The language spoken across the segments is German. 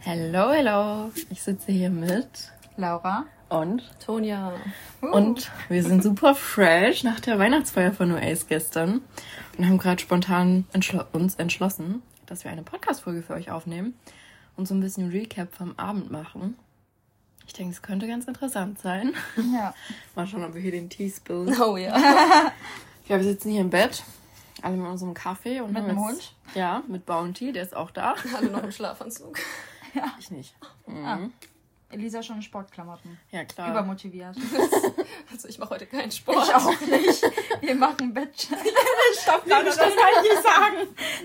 Hello, hello. Ich sitze hier mit Laura und Tonja. Uh. Und wir sind super fresh nach der Weihnachtsfeier von Oasis gestern und haben gerade spontan entschl uns entschlossen, dass wir eine Podcast-Folge für euch aufnehmen und so ein bisschen Recap vom Abend machen. Ich denke, es könnte ganz interessant sein. Ja. Mal schauen, ob wir hier den Tee spillen. Oh ja. ja, wir sitzen hier im Bett, alle mit unserem Kaffee und mit dem Hund. Ja, mit Bounty, der ist auch da. Alle noch im Schlafanzug. Ja. Ich nicht. Mhm. Ah. Elisa schon in Sportklamotten. Ja, klar. Übermotiviert. Also ich mache heute keinen Sport. Ich auch nicht. Wir machen Bachelor. Stopp, Nein, das kann ich nicht sagen.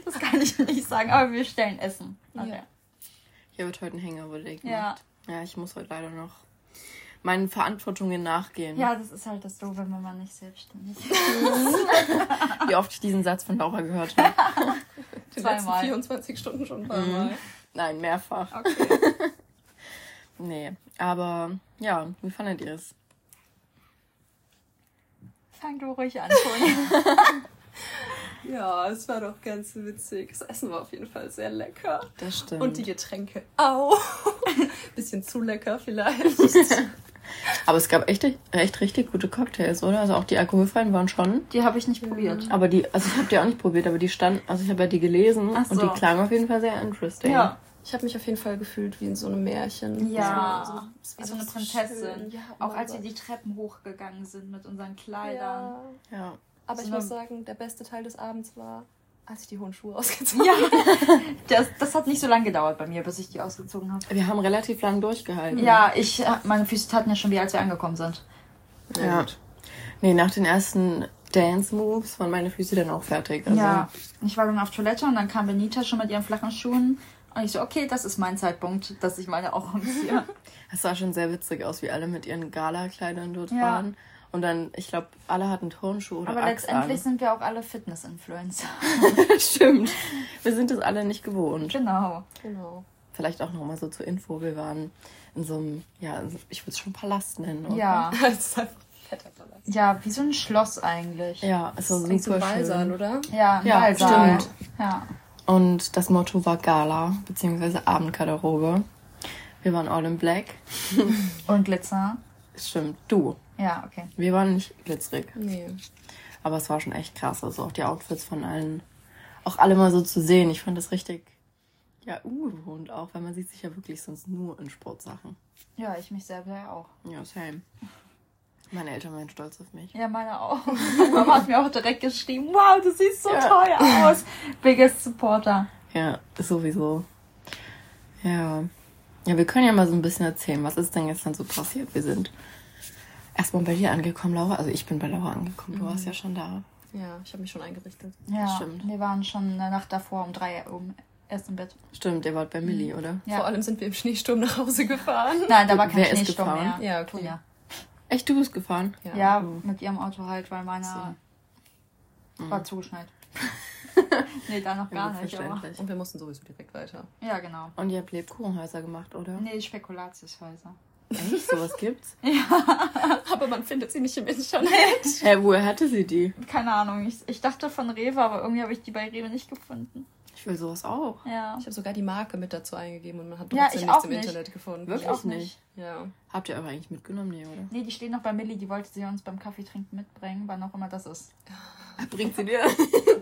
Das kann ich nicht sagen, aber wir stellen Essen. Okay. Hier wird heute ein Ja. gemacht. Ja, ich muss heute leider noch meinen Verantwortungen nachgehen. Ja, das ist halt das Doofe, wenn man nicht selbstständig ist. Wie oft ich diesen Satz von Laura gehört habe. Die Zweimal. letzten 24 Stunden schon ein paar Mal. Nein, mehrfach. Okay. Nee, aber ja, wie fandet ihr es? Fang du ruhig an, Toni. Ja, es war doch ganz witzig. Das Essen war auf jeden Fall sehr lecker. Das stimmt. Und die Getränke auch. Bisschen zu lecker vielleicht. Aber es gab echt, echt richtig gute Cocktails, oder? Also auch die alkoholfreien waren schon. Die habe ich nicht probiert. Aber die, also ich habe die auch nicht probiert, aber die standen, also ich habe ja die gelesen Ach und so. die klangen auf jeden Fall sehr interesting. Ja. Ich habe mich auf jeden Fall gefühlt wie in so einem Märchen. Ja, So, es wie war so eine doch Prinzessin. Ja, Auch oh als wir Gott. die Treppen hochgegangen sind mit unseren Kleidern. Ja. Ja. Aber So ich muss sagen, der beste Teil des Abends war, als ich die hohen Schuhe ausgezogen Ja, das, das hat nicht so lange gedauert bei mir, bis ich die ausgezogen habe. Wir haben relativ lang durchgehalten. Ja, ich, äh, meine Füße taten ja schon wie als wir angekommen sind. Ja. Nee, nach den ersten Dance-Moves waren meine Füße dann auch fertig. Also, Ja, ich war dann auf Toilette und dann kam Benita schon mit ihren flachen Schuhen. Und ich so, okay, das ist mein Zeitpunkt, dass ich meine auch umziehe. Es sah schon sehr witzig aus, wie alle mit ihren Gala-Kleidern dort Ja. waren. Und dann, ich glaube, alle hatten Turnschuhe oder Aber Axt letztendlich an. sind wir auch alle Fitness-Influencer. Stimmt. Wir sind es alle nicht gewohnt. Genau. Genau. Vielleicht auch nochmal so zur Info. Wir waren in so einem, ja, ich würde es schon Palast nennen. Oder? Ja. Es ist einfach ein fetter Palast. Ja, wie so ein Schloss eigentlich. Ja, es war Das super ein Ballsaal, schön. oder? Ja, ein Ja, Ballsaal. stimmt. Ja. Und das Motto war Gala, beziehungsweise Abendgarderobe. Wir waren all in black. Und Glitzer. Stimmt, du. Ja, okay. Wir waren nicht glitzerig. Nee. Aber es war schon echt krass. Also auch die Outfits von allen. Auch alle mal so zu sehen. Ich fand das richtig, ja, ungewohnt auch, weil man sieht sich ja wirklich sonst nur in Sportsachen. Ja, ich mich selber ja auch. Ja, same. Meine Eltern waren stolz auf mich. Ja, meine auch. Meine Mama hat mir auch direkt geschrieben, wow, du siehst so Ja. toll aus. Biggest Supporter. Ja, sowieso. Ja. Ja, wir können ja mal so ein bisschen erzählen, was ist denn gestern so passiert? Wir sind erstmal bei dir angekommen, Laura. Also ich bin bei Laura angekommen. Du warst ja schon da. Ja, ich habe mich schon eingerichtet. Ja, Stimmt. wir waren schon eine Nacht davor um drei Uhr um, erst im Bett. Stimmt, ihr wart bei Millie, oder? Ja. Vor allem sind wir im Schneesturm nach Hause gefahren. Nein, da war kein Wer ist Schneesturm gefahren? mehr. Ja, okay. Tonja. Echt, du bist gefahren? Ja, mit ihrem Auto halt, weil meiner war zugeschneit. nee, da noch gar Ja, nicht. Aber. Und wir mussten sowieso direkt weiter. ja, genau. Und ihr habt Lebkuchenhäuser gemacht, oder? Nee, Spekulatiushäuser. Echt? Sowas gibt's? Aber man findet sie nicht im Internet. Hä, woher hatte sie die? Keine Ahnung, ich, ich dachte von Rewe, aber irgendwie habe ich die bei Rewe nicht gefunden. Ich will sowas auch. Ja. Ich habe sogar die Marke mit dazu eingegeben und man hat Ja, trotzdem ich nichts im nicht. Internet gefunden. Wirklich auch nicht. Ja. Habt ihr aber eigentlich mitgenommen, nee, oder? Nee, die steht noch bei Millie, die wollte sie uns beim Kaffee trinken mitbringen, wann auch immer das ist. Bringt sie dir?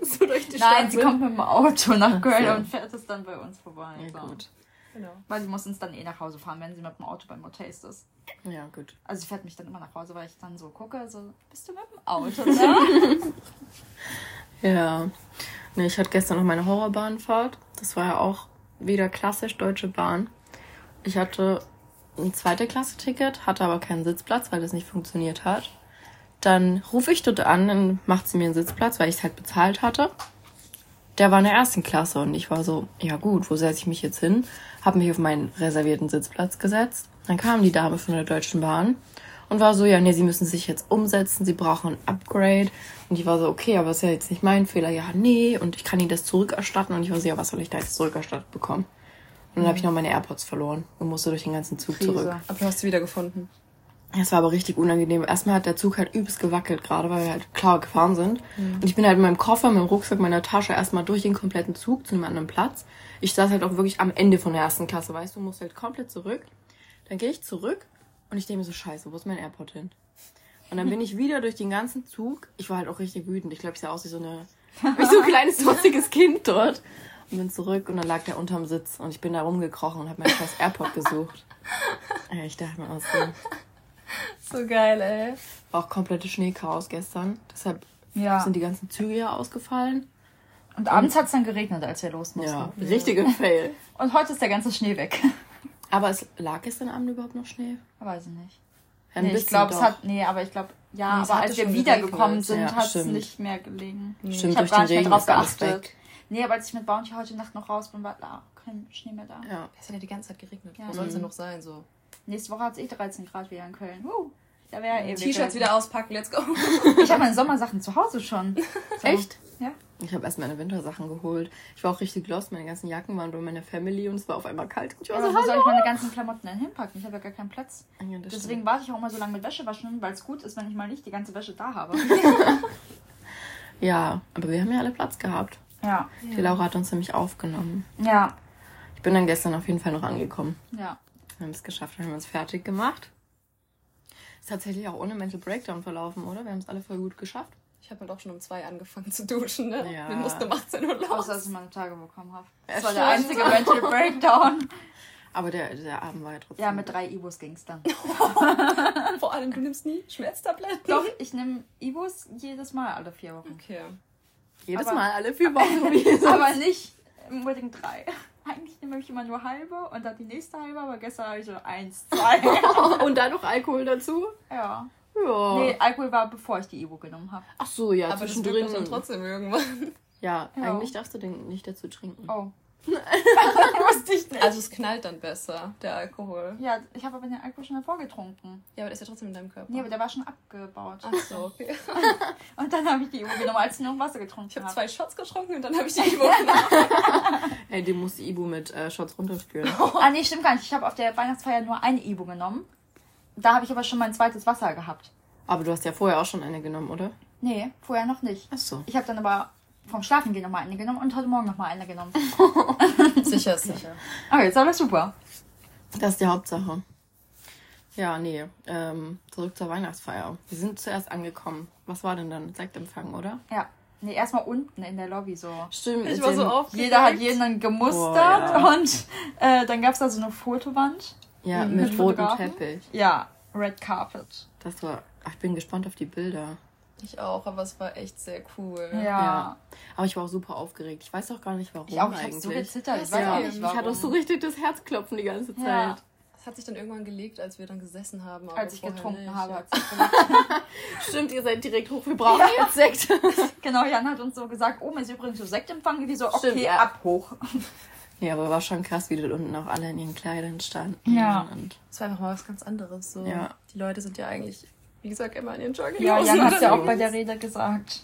so durch die Nein, Stadt sie kommt mit dem Auto nach Köln so. und fährt es dann bei uns vorbei. Ja, so. gut. Genau. Weil sie muss uns dann eh nach Hause fahren, wenn sie mit dem Auto beim Hotaste ist. Ja, gut. Also sie fährt mich dann immer nach Hause, weil ich dann so gucke, so, bist du mit dem Auto da? Ja. Nee, ich hatte gestern noch meine Horrorbahnfahrt. Das war ja auch wieder klassisch Deutsche Bahn. Ich hatte ein zweite Klasse-Ticket, hatte aber keinen Sitzplatz, weil das nicht funktioniert hat. Dann rufe ich dort an, dann macht sie mir einen Sitzplatz, weil ich es halt bezahlt hatte. Der war in der ersten Klasse und ich war so, ja gut, wo setze ich mich jetzt hin? Hab mich auf meinen reservierten Sitzplatz gesetzt. Dann kam die Dame von der Deutschen Bahn und war so, ja, nee, sie müssen sich jetzt umsetzen, sie brauchen ein Upgrade. Und ich war so, okay, aber ist ja jetzt nicht mein Fehler. Ja, nee, und ich kann ihnen das zurückerstatten. Und ich war so, ja, was soll ich da jetzt zurückerstattet bekommen? Und dann habe ich noch meine AirPods verloren und musste durch den ganzen Zug zurück. Aber du hast sie wieder gefunden. Es war aber richtig unangenehm. Erstmal hat der Zug halt übelst gewackelt gerade, weil wir halt klar gefahren sind. Und ich bin halt mit meinem Koffer, mit dem Rucksack, meiner Tasche erstmal durch den kompletten Zug zu einem anderen Platz. Ich saß halt auch wirklich am Ende von der ersten Klasse, weißt du, musst halt komplett zurück. Dann gehe ich zurück und ich denke mir so, scheiße, wo ist mein AirPod hin? Und dann bin ich wieder durch den ganzen Zug. Ich war halt auch richtig wütend. Ich glaube, ich sah aus wie so eine, wie so ein kleines, trotziges Kind dort. Und bin zurück und dann lag der unterm Sitz. Und ich bin da rumgekrochen und habe mein scheiß AirPod gesucht. Ich dachte mir auch so, So geil, ey. war auch komplettes Schneechaos gestern. Deshalb Ja. sind die ganzen Züge ja ausgefallen. Und abends hat es dann geregnet, als wir los mussten. Ja, richtige Fail. Und heute ist der ganze Schnee weg. Aber es lag gestern Abend überhaupt noch Schnee? Weiß ich nicht. Ein Nee, ich glaube, es hat. Nee, aber ich glaube, ja, Nee, aber als wir wiedergekommen sind, Ja, hat es nicht mehr gelegen. Stimmt, ich habe gar nicht mehr drauf geachtet. Nee, aber als ich mit Bounty heute Nacht noch raus bin, war da kein Schnee mehr da. Ja. Es hat ja die ganze Zeit geregnet. Ja. Wo soll es denn noch sein? So. Nächste Woche hat es eh 13 Grad wieder in Köln. Uh, da wäre eh T-Shirts wieder auspacken, let's go. Ich habe meine Sommersachen zu Hause schon. So. Echt? Ja. Ich habe erst meine Wintersachen geholt. Ich war auch richtig lost. Meine ganzen Jacken waren bei meiner Family und es war auf einmal kalt. Und ich war Aber so, wo soll hallo. ich meine ganzen Klamotten denn hinpacken? Ich habe ja gar keinen Platz. Ja, Deswegen warte ich auch immer so lange mit Wäsche waschen, weil es gut ist, wenn ich mal nicht die ganze Wäsche da habe. stimmt. Ja, aber wir haben ja alle Platz gehabt. Ja. Die Laura hat uns nämlich aufgenommen. Ja. Ich bin dann gestern auf jeden Fall noch angekommen. Ja. Wir haben es geschafft, wir haben es fertig gemacht. Ist tatsächlich auch ohne Mental Breakdown verlaufen, oder? Wir haben es alle voll gut geschafft. Ich habe halt auch schon um zwei angefangen zu duschen, ne? Ja. Wir mussten um 18 Uhr los. Außer, dass ich meine Tage bekommen habe. Das war der einzige Mental Breakdown. Aber der, der Abend war ja trotzdem. Ja, mit drei Ibus ging es dann. Vor allem, du nimmst nie Schmerztabletten. Doch, ich nehme Ibus jedes Mal alle vier Wochen. Okay. Jedes aber- Mal alle vier Wochen. Aber nicht unbedingt drei. Eigentlich nehme ich immer nur halbe und dann die nächste halbe, aber gestern habe ich so eins, zwei. Und dann noch Alkohol dazu? ja. Ja. Nee, Alkohol war bevor ich die Ibu genommen habe. Ach so, ja, Aber das zwischendrin. dann trotzdem irgendwann. Ja, Ja. eigentlich darfst du den nicht dazu trinken. Oh. Wusste ich nicht. Also es knallt dann besser, der Alkohol. Ja, ich habe aber den Alkohol schon davor getrunken. Ja, aber der ist ja trotzdem in deinem Körper. Nee, aber der war schon abgebaut. Ach so, okay. Und dann habe ich die Ibu genommen, als ich noch Wasser getrunken Ich habe habe. zwei Shots getrunken und dann habe ich die Ibu genommen. Ey, die muss die Ibu mit äh, Shots runterspülen. Ah, nee, stimmt gar nicht. Ich habe auf der Weihnachtsfeier nur eine Ibu genommen. Da habe ich aber schon mein zweites Wasser gehabt. Aber du hast ja vorher auch schon eine genommen, oder? Nee, vorher noch nicht. Ach so. Ich habe dann aber vom Schlafengehen nochmal eine genommen und heute Morgen nochmal eine genommen. sicher, sicher. Okay, jetzt alles super. Das ist die Hauptsache. Ja, nee. Ähm, zurück zur Weihnachtsfeier. Wir sind zuerst angekommen. Was war denn dann? Sektempfang, oder? Ja. Nee, erstmal unten in der Lobby so. Stimmt. Ich war so aufgeregt. Jeder hat jeden dann gemustert Boah, ja. und äh, dann gab es da so eine Fotowand. Ja, mit mit rotem. Teppich. Ja, Red Carpet. Das war. Ach, ich bin gespannt auf die Bilder. Ich auch, aber es war echt sehr cool. Ja. Ja. Aber ich war auch super aufgeregt. Ich weiß auch gar nicht warum Ich auch, ich habe eigentlich. so gezittert. Ich Ja, weiß ja, auch nicht ich hatte auch so richtig das Herzklopfen die ganze Zeit. Ja. Es hat sich dann irgendwann gelegt, als wir dann gesessen haben. Aber Als ich getrunken nicht, habe. ja. Stimmt, ihr seid direkt hoch. Wir brauchen jetzt Sekt. genau, Jan hat uns so gesagt, oben ist übrigens so Sektempfang. Wie so, okay, Stimmt, ja. ab hoch. ja, aber war schon krass, wie dort unten auch alle in ihren Kleidern standen. Ja. Und Es war einfach mal was ganz anderes. So. Ja. Die Leute sind ja eigentlich, wie gesagt, immer in ihren Jogginghosen. Ja, Jan hat ja auch bei der Rede gesagt.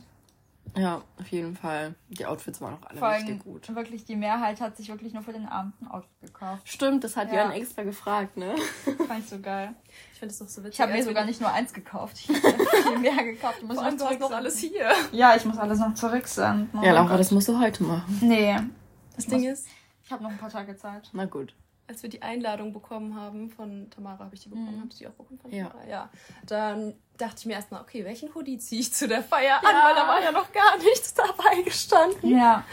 Ja, auf jeden Fall. Die Outfits waren auch alle Vor richtig gut. wirklich die Mehrheit hat sich wirklich nur für den Abend ein Outfit gekauft. Stimmt, das hat Ja. Jan extra gefragt, ne? Fand ich so geil. Ich finde es doch so witzig. Ich habe mir als wir sogar nicht nur eins gekauft. Ich habe viel mehr gekauft. Ich muss Vor allem, noch du hast noch alles hier. Ja, ich muss alles noch zurücksenden. Oh Ja, Laura, Gott. das musst du heute machen. Nee, Das Ding ist, ich habe noch ein paar Tage Zeit. Na gut. Als wir die Einladung bekommen haben von Tamara, habe ich die bekommen? Mhm. Habt ihr die auch bekommen von Ja. Tamara? Ja. Dann dachte ich mir erstmal, okay, welchen Hoodie ziehe ich zu der Feier an, weil da war ja noch gar nichts dabei gestanden. Ja.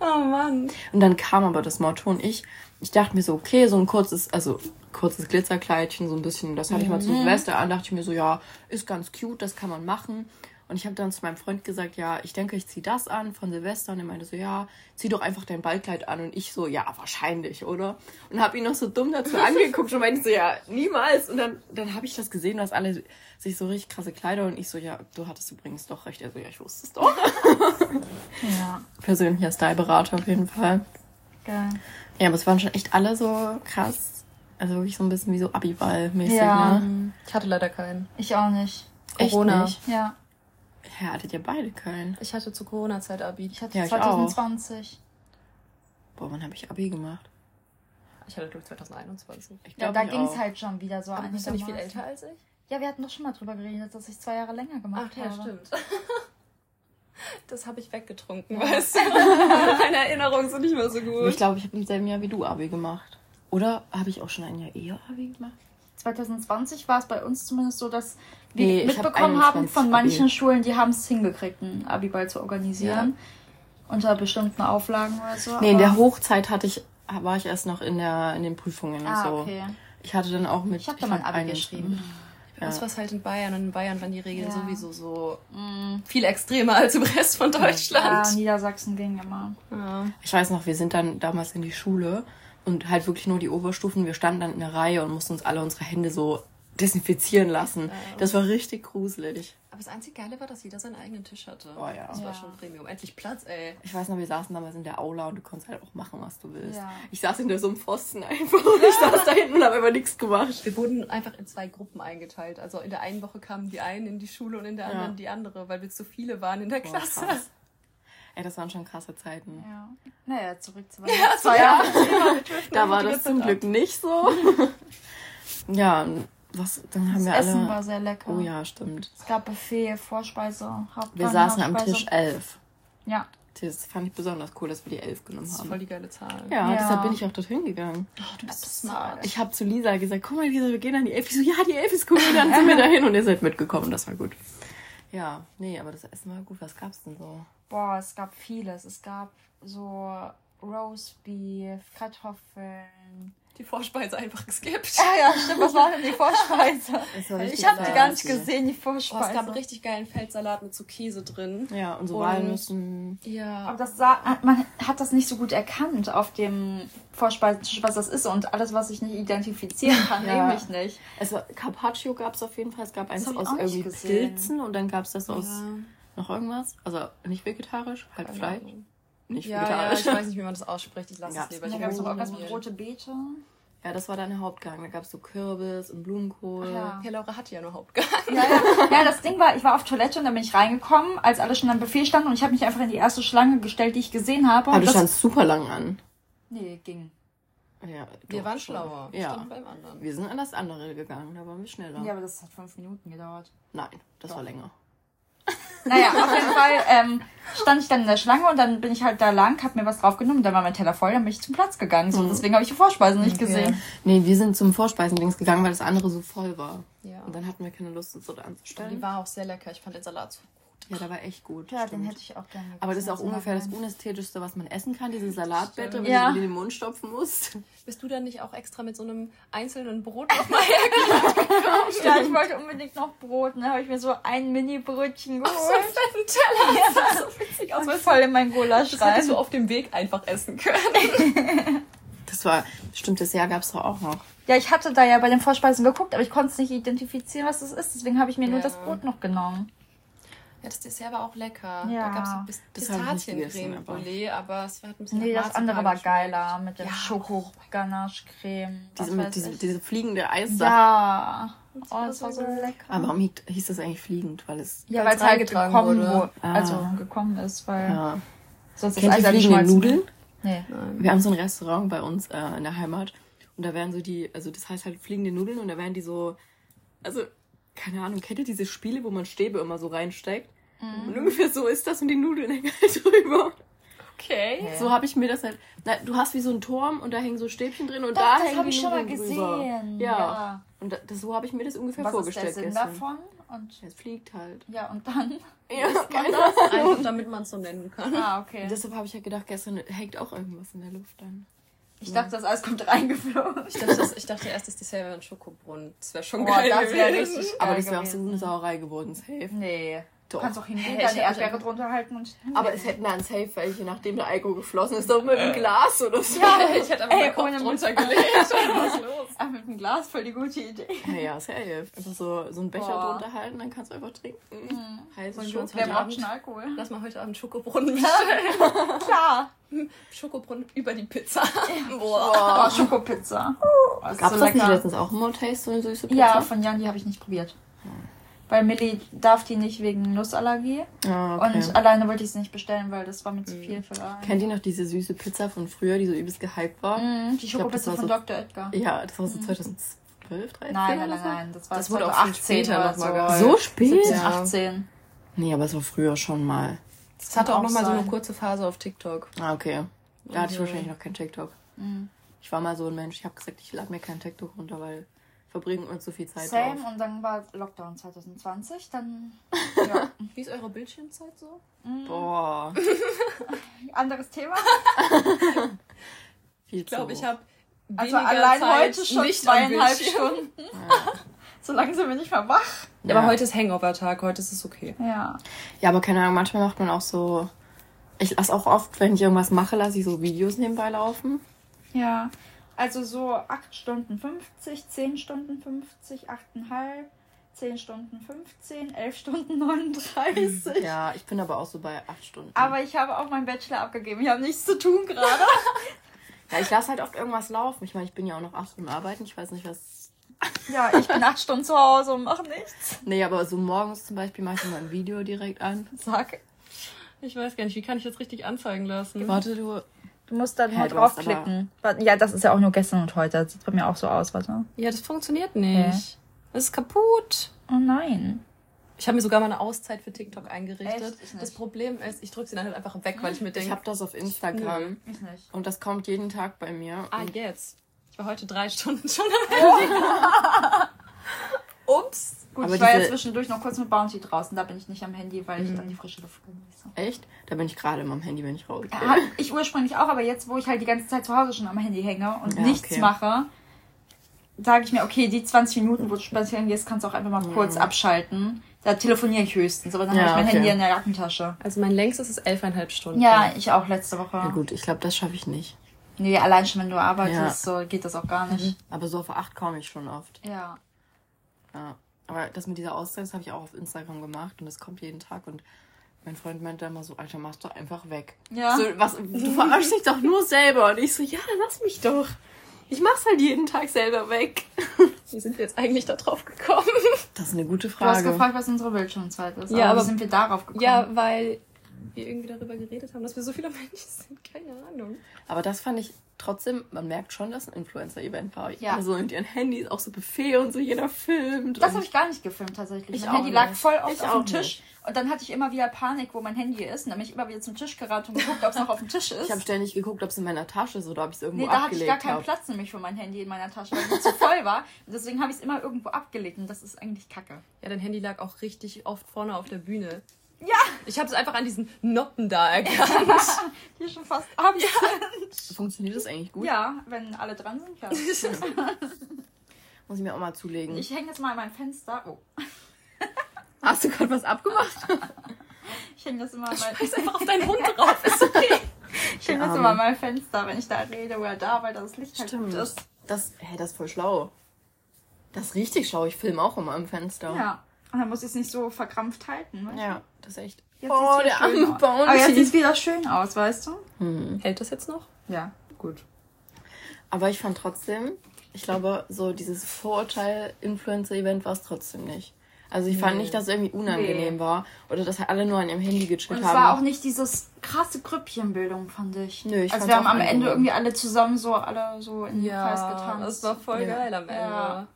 Oh Mann. Und dann kam aber das Motto und ich, ich dachte mir so, okay, so ein kurzes, also kurzes Glitzerkleidchen, so ein bisschen, das hatte ich mal zu Silvester an, dachte ich mir so, ja, ist ganz cute, das kann man machen. Und ich habe dann zu meinem Freund gesagt, ja, ich denke, ich ziehe das an von Silvester. Und er meinte so, ja, zieh doch einfach dein Ballkleid an. Und ich so, ja, wahrscheinlich, oder? Und habe ihn noch so dumm dazu angeguckt und meinte so, ja, niemals. Und dann, dann habe ich das gesehen, dass alle sich so richtig krasse Kleider und ich so, ja, du hattest übrigens doch recht. Er so, ja, ich wusste es doch. Ja. Persönlicher Styleberater auf jeden Fall. Geil. Ja, aber es waren schon echt alle so krass. Also wirklich so ein bisschen wie so Abiball-mäßig, Ja. ne? Ich hatte leider keinen. Ich auch nicht. Echt Corona. nicht? Ja. Ja, hattet ihr beide keinen? Ich hatte zu Corona-Zeit Abi. Ich hatte Ja, ich 2020. Boah, wann habe ich Abi gemacht? Ich hatte durch 2021. Ich Ja, glaub, da ich ging es halt schon wieder so Aber bist du nicht viel älter als ich? Ja, wir hatten doch schon mal drüber geredet, dass ich zwei Jahre länger gemacht Ach ja, habe. stimmt. Das habe ich weggetrunken, weißt du? Meine Erinnerungen sind nicht mehr so gut. Ich glaube, ich habe im selben Jahr wie du Abi gemacht. Oder habe ich auch schon ein Jahr eher Abi gemacht? 2020 war es bei uns zumindest so, dass wir Nee, ich hab mitbekommen haben 21 von manchen Abi. Schulen, die haben es hingekriegt, einen Abiball zu organisieren. Unter bestimmten Auflagen oder so. Nee, in der Hochzeit hatte ich, war ich erst noch in, der, in den Prüfungen und Ah, so. okay. Ich hatte dann auch mit. Ich habe da mein hab Abi geschrieben. Bei uns war es halt in Bayern und in Bayern waren die Regeln Ja. sowieso so viel extremer als im Rest von Ja, Deutschland. Niedersachsen ging immer. Ja. Ich weiß noch, wir sind dann damals in die Schule und halt wirklich nur die Oberstufen. Wir standen dann in der Reihe und mussten uns alle unsere Hände so desinfizieren lassen. Das war richtig gruselig. Aber das einzig Geile war, dass jeder seinen eigenen Tisch hatte. Oh ja. Das war Ja. schon Premium. Endlich Platz, ey. Ich weiß noch, wir saßen damals in der Aula und du konntest halt auch machen, was du willst. Ja. Ich saß hinter so einem Pfosten einfach und ich saß da hinten und habe einfach nichts gemacht. Wir wurden einfach in zwei Gruppen eingeteilt. Also in der einen Woche kamen die einen in die Schule und in der Ja. anderen die andere, weil wir zu viele waren in der Boah, Klasse. krass. Ey, das waren schon krasse Zeiten. Ja. Naja, zurück zu Ja, zwei Jahre. Da war das zum Glück nicht so. ja, und was, dann haben Das wir Essen alle. war sehr lecker. Oh ja, stimmt. Es gab Buffet, Vorspeise, Hauptgang, Wir saßen am Hauptspeise. Tisch 11. Ja. Das fand ich besonders cool, dass wir die 11 genommen Das ist haben. voll die geile Zahl. Ja, Ja. deshalb bin ich auch dorthin gegangen. Oh, du bist smart. Ich habe zu Lisa gesagt, guck mal Lisa, wir gehen an die 11. Ich so, ja, die 11 ist. Und dann sind wir dahin und ihr seid mitgekommen. Das war gut. Ja, nee, aber das Essen war gut. Was gab's denn so? Boah, es gab vieles. Es gab so Roastbeef, Kartoffeln. Die Vorspeise einfach geskippt. Ah ja, stimmt, was war denn die Vorspeise? Ich habe die gar nicht gesehen, die Oh, Vorspeise. es gab einen richtig geilen Feldsalat mit so Käse drin. Ja, und so Walnüssen. Ja. Aber das sah, man hat das nicht so gut erkannt auf dem Vorspeisentisch, was das ist. Und alles, was ich nicht identifizieren kann, Ja. nehme ich nicht. War, Carpaccio gab es auf jeden Fall. Es gab eins aus irgendwie gesehen. Pilzen und dann gab es das aus Ja. Noch irgendwas. Also nicht vegetarisch, halt Keine Fleisch. Ahnung. Nicht Ja, ja, vegetarisch. ich weiß nicht, wie man das ausspricht. Ich lasse Ja. es lieber. Dann gab es noch so irgendwas mit rote Beete. Ja, das war dann der Hauptgang. Da gab es so Kürbis und Blumenkohl. Ja. Ja, Laura hatte ja nur Hauptgang. Ja, ja. ja, das Ding war, ich war auf Toilette und dann bin ich reingekommen, als alle schon am Buffet standen und ich habe mich einfach in die erste Schlange gestellt, die ich gesehen habe. Aber Und du das, standst super lang an. nee, ging. Ja, Wir waren schon. schlauer. Ja. Standen beim anderen. Wir sind an das andere gegangen, da waren wir schneller. Ja, aber das hat fünf Minuten gedauert. Nein, das Doch. war länger. Naja, auf jeden Fall ähm, stand ich dann in der Schlange und dann bin ich halt da lang, hab mir was draufgenommen, dann war mein Teller voll, dann bin ich zum Platz gegangen. So, deswegen habe ich die Vorspeisen nicht gesehen. Nee, wir sind zum Vorspeisendings gegangen, weil das andere so voll war. Ja. Und dann hatten wir keine Lust, uns so da Die anzustellen. war auch sehr lecker. Ich fand den Salat so gut. Ja, der war echt gut. Ja, stimmt. den hätte ich auch gerne Aber das ist auch gegessen, ungefähr das. Unästhetischste, was man essen kann, diese Salatblätter, wenn Ja. du die in den Mund stopfen musst. Bist du dann nicht auch extra mit so einem einzelnen Brot nochmal hergekommen? Ja, ich wollte unbedingt noch Brot, ne? Habe ich mir so ein Mini-Brötchen geholt. so einen fetten Teller. Das sah so witzig aus. und voll in mein Gulasch Das rein. hättest du auf dem Weg einfach essen können. Das war, stimmt, das Jahr gab es doch auch noch. Ja, ich hatte da ja bei den Vorspeisen geguckt, aber ich konnte es nicht identifizieren, was das ist. Deswegen habe ich mir nur Ja. das Brot noch genommen. Ja, das Dessert war auch lecker. Ja. Da gab es ein bisschen Pistaziencreme gegessen, aber- Brûlée, aber es war halt ein bisschen Nee, das andere war geiler mit dem Ja. Schoko-Ganache-Creme. Diese, diese, diese fliegende Eissache. Ja. Oh, das war so lecker. Aber warum hieß, hieß das eigentlich fliegend? Weil es. Ja, weil es halt gekommen wurde. wurde. Ah. Also gekommen ist, weil Ja. sonst ist Kennt ja fliegende. Nudeln? Nee. Wir haben so ein Restaurant bei uns äh, in der Heimat und da werden so die, also das heißt halt fliegende Nudeln und da werden die so, also keine Ahnung, kennt ihr diese Spiele, wo man Stäbe immer so reinsteckt? Mhm. Und ungefähr so ist das und die Nudeln hängen halt drüber. Okay. So habe ich mir das halt. Na, du hast wie so einen Turm und da hängen so Stäbchen drin und Doch, da das hängen habe die ich schon mal Nudeln drüber. gesehen. Ja. Ja. Und da, das, so habe ich mir das ungefähr Was ist der vorgestellt Sinn gestern. davon? Und Es fliegt halt. ja, und dann? Ja, keine Einfach damit man es so nennen kann. Ah, okay. Und deshalb habe ich ja gedacht, gestern hängt auch irgendwas in der Luft dann. Ich dachte, das Eis kommt reingeflogen. Ich dachte, das, ich dachte erst, das Dessert wäre ein Schokobrunnen. Das wäre schon Boah, geil das wäre gewesen. richtig Aber geil das wäre auch so eine Sauerei geworden, safe. Nee. Du kannst auch hingehen, deine Erdbeere drunter halten und. Aber es hätten dann safe welche, nachdem der Alkohol geflossen ist, doch mit einem Glas oder so. Ja, Ich hätte einfach Ey, Kopf drunter gelegt. Was ist los? Ah, mit einem Glas voll die gute Idee. Ja, ja, safe. Einfach so, so einen Becher Boah. drunter halten, dann kannst du einfach trinken. Heißes Wollen wir Abend- schon Alkohol? Lass mal heute Abend Schokobrunnen bestellen. Klar. Schokobrunnen über die Pizza. Oh, Schokopizza. Oh, das ist Gab es so das nicht letztens auch im Motaste, so eine süße Pizza? Ja, von Jan, die habe ich nicht probiert. Weil Millie darf die nicht wegen Nussallergie. Ah, okay. Und alleine wollte ich es nicht bestellen, weil das war mir zu viel für einen. Kennt ihr noch diese süße Pizza von früher, die so übelst gehypt war? Mhm, die das Schokopizza von so- Dr. Edgar. Ja, das war so 2012 12, 13? Nein, nein, nein. Das war Das wurde auch viel 18 später oder noch mal so. So spät? 17, Ja. 18. Nee, aber es war früher schon mal. Das hatte auch auch noch mal so eine kurze Phase auf TikTok. Ah, okay. Da hatte ich Ja. wahrscheinlich noch kein TikTok. Mhm. Ich war mal so ein Mensch, ich habe gesagt, ich lade mir kein TikTok runter, weil verbringen uns so viel Zeit Same. drauf. Und dann war Lockdown 2020. Dann, ja. Wie ist eure Bildschirmzeit so? Boah, Anderes Thema. viel Ich glaube, ich habe Also allein heute schon nicht zweieinhalb. Stunden. so lange sind wir nicht mehr wach. Ja, aber heute ist Hangover-Tag, heute ist es okay. Ja. Ja, aber keine Ahnung, manchmal macht man auch so. Ich lasse auch oft, wenn ich irgendwas mache, lasse ich so Videos nebenbei laufen. Ja. Also so 8 Stunden 50, 10 Stunden 50, 8,5, 10 Stunden 15, 11 Stunden 39. Ja, ich bin aber auch so bei acht Stunden. Aber ich habe auch meinen Bachelor abgegeben. Ich habe nichts zu tun gerade. ja, ich lasse halt oft irgendwas laufen. Ich meine, ich bin ja auch noch acht Stunden arbeiten. Ich weiß nicht, was. ja, ich bin 8 Stunden zu Hause und mache nichts. Nee, aber so morgens zum Beispiel mache ich immer ein Video direkt an. Sag. Ich weiß gar nicht, wie kann ich das richtig anzeigen lassen? Warte, du. Du musst dann hast draufklicken. Ja, das ist ja auch nur gestern und heute. Das sieht bei mir auch so aus, warte. Ja, das funktioniert nicht. Das ist kaputt. Oh nein. Ich habe mir sogar mal eine Auszeit für TikTok eingerichtet. Ich. Das Problem ist, ich drücke sie dann halt einfach weg, weil ich mir Ich denke, habe das auf Instagram. Ich nicht. Und das kommt jeden Tag bei mir. ah, jetzt. Ich war heute drei Stunden schon am Handy. Ups. Gut, Aber ich war ja zwischendurch noch kurz mit Bounty draußen. Da bin ich nicht am Handy, weil ich dann die frische Luft genieße. Echt? Da bin ich gerade immer am Handy, wenn ich raus bin. Hab ich ursprünglich auch, aber jetzt, wo ich halt die ganze Zeit zu Hause schon am Handy hänge und Ja, nichts okay. mache, sage ich mir, okay, die 20 Minuten, wo du spazieren gehst, kannst du auch einfach mal kurz abschalten. Da telefoniere ich höchstens, aber dann Ja, habe ich mein okay. Handy in der Jackentasche. Also mein längstes ist elfeinhalb Stunden. Ja, ich auch letzte Woche. Ja, gut, ich glaube, das schaffe ich nicht. Nee, allein schon, wenn du arbeitest, so geht das auch gar nicht. Aber so auf acht komme ich schon oft. Ja. Ja. Aber das mit dieser Auszeit, das habe ich auch auf Instagram gemacht und das kommt jeden Tag. Und mein Freund meinte immer so, Alter, mach's doch einfach weg. Ja. So, was, du verarschst dich doch nur selber. Und ich so, ja, lass mich doch. Ich mach's halt jeden Tag selber weg. Wie sind wir jetzt eigentlich da drauf gekommen? Das ist eine gute Du hast Frage. gefragt, was unsere Bildschirmzeit ist. Ja, aber, aber- wie sind wir darauf gekommen? Ja, weil wir irgendwie darüber geredet haben, dass wir so viele Menschen sind. Keine Ahnung. Aber das fand ich trotzdem, man merkt schon, dass ein Influencer-Event war. Ja. Also mit ihren Handys, auch so Buffet und so, jeder filmt. Das habe ich gar nicht gefilmt tatsächlich. Ich mein Handy lag nicht. voll oft Ich auf dem Tisch. nicht. Und dann hatte ich immer wieder Panik, wo mein Handy ist. Und dann bin ich immer wieder zum Tisch gerannt und geguckt, ob es noch auf dem Tisch ist. Ich habe ständig geguckt, ob es in meiner Tasche ist oder ob ich es irgendwo nee, da hatte ich abgelegt gar keinen habe. Platz nämlich für mein Handy in meiner Tasche, weil es zu voll war. Und deswegen habe ich es immer irgendwo abgelegt. Und das ist eigentlich kacke. Ja, dein Handy lag auch richtig oft vorne auf der Bühne. Ich habe es einfach an diesen Noppen da erkannt. hier schon fast abends. Funktioniert das eigentlich gut? Ja, wenn alle dran sind, ja. Muss ich mir auch mal zulegen. Ich hänge jetzt mal an mein Fenster. Oh. Hast du gerade was abgemacht? Ich hänge das immer an mein, Scheiß einfach auf deinen Hund drauf. Ist okay. ich häng das immer an mein Fenster, wenn ich da rede oder da, weil das Licht halt gut ist. Das, hey, das ist voll schlau. Das ist richtig schlau. Ich filme auch immer am Fenster. Ja. Und dann muss ich es nicht so verkrampft halten. Weißt du? Ja, das ist echt. Jetzt oh, sieht's der wieder schön arme aus. Aber jetzt sieht Bounty. es wieder schön aus, weißt du? Hält das jetzt noch? Ja. Gut. Aber ich fand trotzdem, ich glaube, so dieses Vorurteil-Influencer-Event war es trotzdem nicht. Also ich fand Nee. nicht, dass es irgendwie unangenehm Nee. war oder dass halt alle nur an ihrem Handy Und gechillt es haben. war auch nicht dieses krasse Grüppchenbildung, fand ich. Nö, ich also fand's wir haben am Ende irgendwie alle zusammen so alle so in den Kreis getanzt. das war voll Ja. geil am Ende. Ja.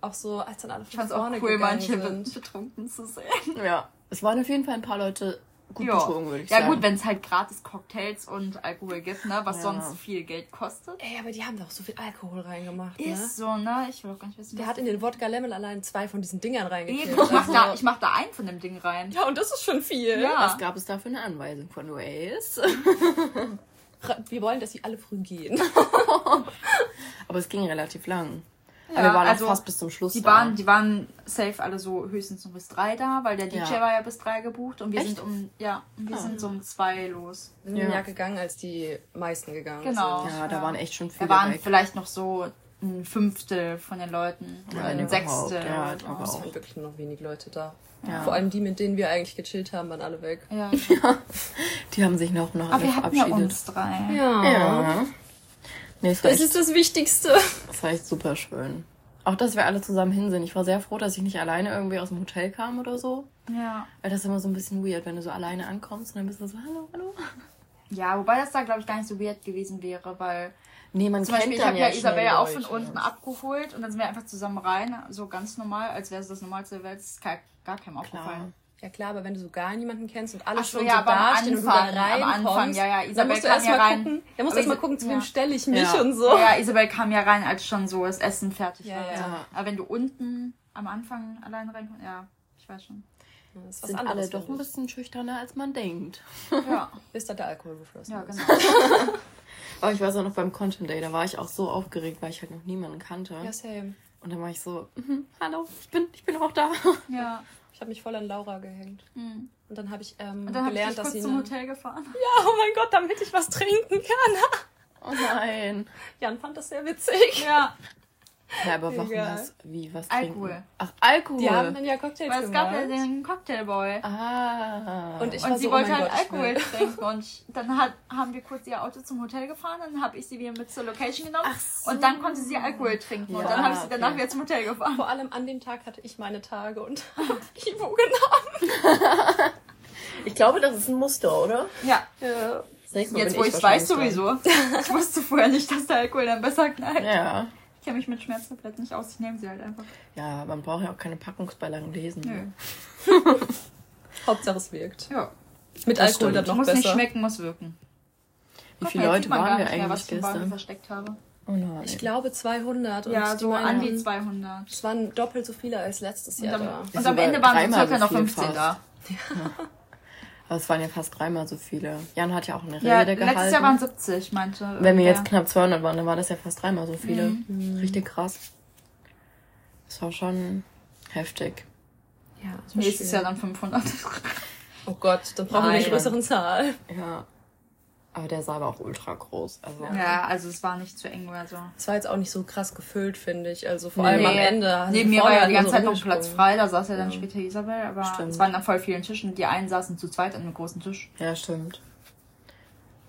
Auch so, als dann alle ich fand es auch vorne cool, gegangen manche sind. betrunken zu sehen. Ja, es waren auf jeden Fall ein paar Leute gut Ja. betrogen, würde ich Ja sagen. gut, wenn es halt gratis Cocktails und Alkohol gibt, ne, was Ja. sonst viel Geld kostet. Ey, aber die haben doch so viel Alkohol reingemacht, ne? Ist so, ne? Ich will auch gar nicht wissen. Der hat in den Wodka Lemon allein zwei von diesen Dingern reingekippt. Eben, ich mach, Also- da, ich mach da einen von dem Ding rein. ja, und das ist schon viel. Ja. Was gab es da für eine Anweisung von Waze? Wir wollen, dass sie alle früh gehen. Aber es ging relativ lang. Ja, Aber wir waren also auch fast bis zum Schluss Die da. waren, die waren safe alle so höchstens nur bis drei da, weil der DJ Ja. war ja bis drei gebucht und wir Echt? sind um, ja, wir Ah. sind so um zwei los. Wir sind Ja. ja gegangen, als die meisten gegangen Genau. sind. ja, da Ja. waren echt schon Da viele waren weg. vielleicht noch so ein Fünftel von den Leuten oder ein Sechstel. ja, glaube so. Es waren wirklich nur noch wenig Leute da. Ja. Vor allem die, mit denen wir eigentlich gechillt haben, waren alle weg. Ja. Die haben sich noch, noch Aber alle wir hatten ja verabschiedet. uns drei. Ja. Nee, Das echt, ist das Wichtigste. das war echt super schön. Auch, dass wir alle zusammen hin sind. Ich war sehr froh, dass ich nicht alleine irgendwie aus dem Hotel kam oder so. Ja. Weil das ist immer so ein bisschen weird, wenn du so alleine ankommst und dann bist du so, hallo, hallo. Ja, wobei das da, glaube ich, gar nicht so weird gewesen wäre, weil Nee, man Zum kennt Beispiel, ich habe ja ja Isabel schnell auch von unten abgeholt und dann sind wir einfach zusammen rein, so ganz normal, als wäre es das Normalste der Welt. Das ist gar, gar keinem aufgefallen. Ja klar, aber wenn du so gar niemanden kennst und alle Ach so, schon ja, so dastehen und du da reinkommst, ja, ja, dann Isabel musst du kam erst ja mal rein. gucken, dann musst du erst mal Isa- gucken, zu ja. wem stelle ich mich Ja. und so. Ja, Isabel kam ja rein, als schon so das Essen fertig Ja, war. ja. So. Aber wenn du unten am Anfang allein reinkommst, ja, ich weiß schon. Das ist was Sind alle doch ein bisschen schüchterner, als man denkt. Ja, Bis da der Alkohol geflossen ja genau. Aber ich weiß auch noch beim Content Day, da war ich auch so aufgeregt, weil ich halt noch niemanden kannte. Ja, same. Und dann war ich so, mhm, hallo, ich bin, ich bin auch da. Ja. Ich habe mich voll an Laura gehängt. Hm. Und dann habe ich ähm, Und dann ich gelernt, dich dass kurz sie. zum Hotel gefahren. Ja, oh mein Gott, damit ich was trinken kann. Oh nein. Jan fand das sehr witzig. Ja, Ja, aber warum Egal. was? Wie, was Alkohol. trinken? Ach, Alkohol. Die haben dann ja Cocktails weil es gab ja gemacht. den Cocktailboy. ah. Und ich Und war sie so, wollte oh halt Gott, Alkohol trinken. Und dann hat, haben wir kurz ihr Auto zum Hotel gefahren. Dann habe ich sie wieder mit zur Location genommen. Ach so. Und dann konnte sie Alkohol trinken. und Ja, dann habe ich sie okay. danach wieder zum Hotel gefahren. Vor allem an dem Tag hatte ich meine Tage und Ivo genommen. ich glaube, das ist ein Muster, oder? Ja, Ja. Das jetzt wo ich es weiß sowieso. Ich wusste vorher nicht, dass der Alkohol dann besser knallt. Ja. Ich kenne mich mit Schmerztabletten nicht aus. Ich nehme sie halt einfach. Ja, man braucht ja auch keine Packungsbeilagen lesen. Nö. Hauptsache es wirkt. Ja. Mit Das Alkohol dann stimmt. noch muss besser. nicht schmecken, muss wirken. Wie viele Leute waren wir nicht mehr, eigentlich was ich gestern? versteckt habe. Oh nein. Ich glaube 200. Und Ja, die so an die meinten, 200. Es waren doppelt so viele als letztes Und Jahr am, da. und am Ende waren circa noch viel 15 fast. da. Aber es waren ja fast dreimal so viele. Jan hat ja auch eine Rede Ja, gehalten. letztes Jahr waren 70, meinte. Wenn wir jetzt knapp 200 waren, dann war das ja fast dreimal so viele. Mhm. Richtig krass. Das war schon heftig. Ja, Nächstes Jahr dann 500. Oh Gott, dann brauchen wir eine größere Zahl. Ja. Aber der Saal war auch ultra groß. Also Ja, also es war nicht zu eng oder so. Es war jetzt auch nicht so krass gefüllt, finde ich. Also vor Nee. allem am Ende. Also Neben mir war ja die ganze so Zeit noch ein Platz frei, da saß ja dann später Isabel, aber Stimmt. es waren dann voll vielen Tischen. Die einen saßen zu zweit an einem großen Tisch. Ja, stimmt.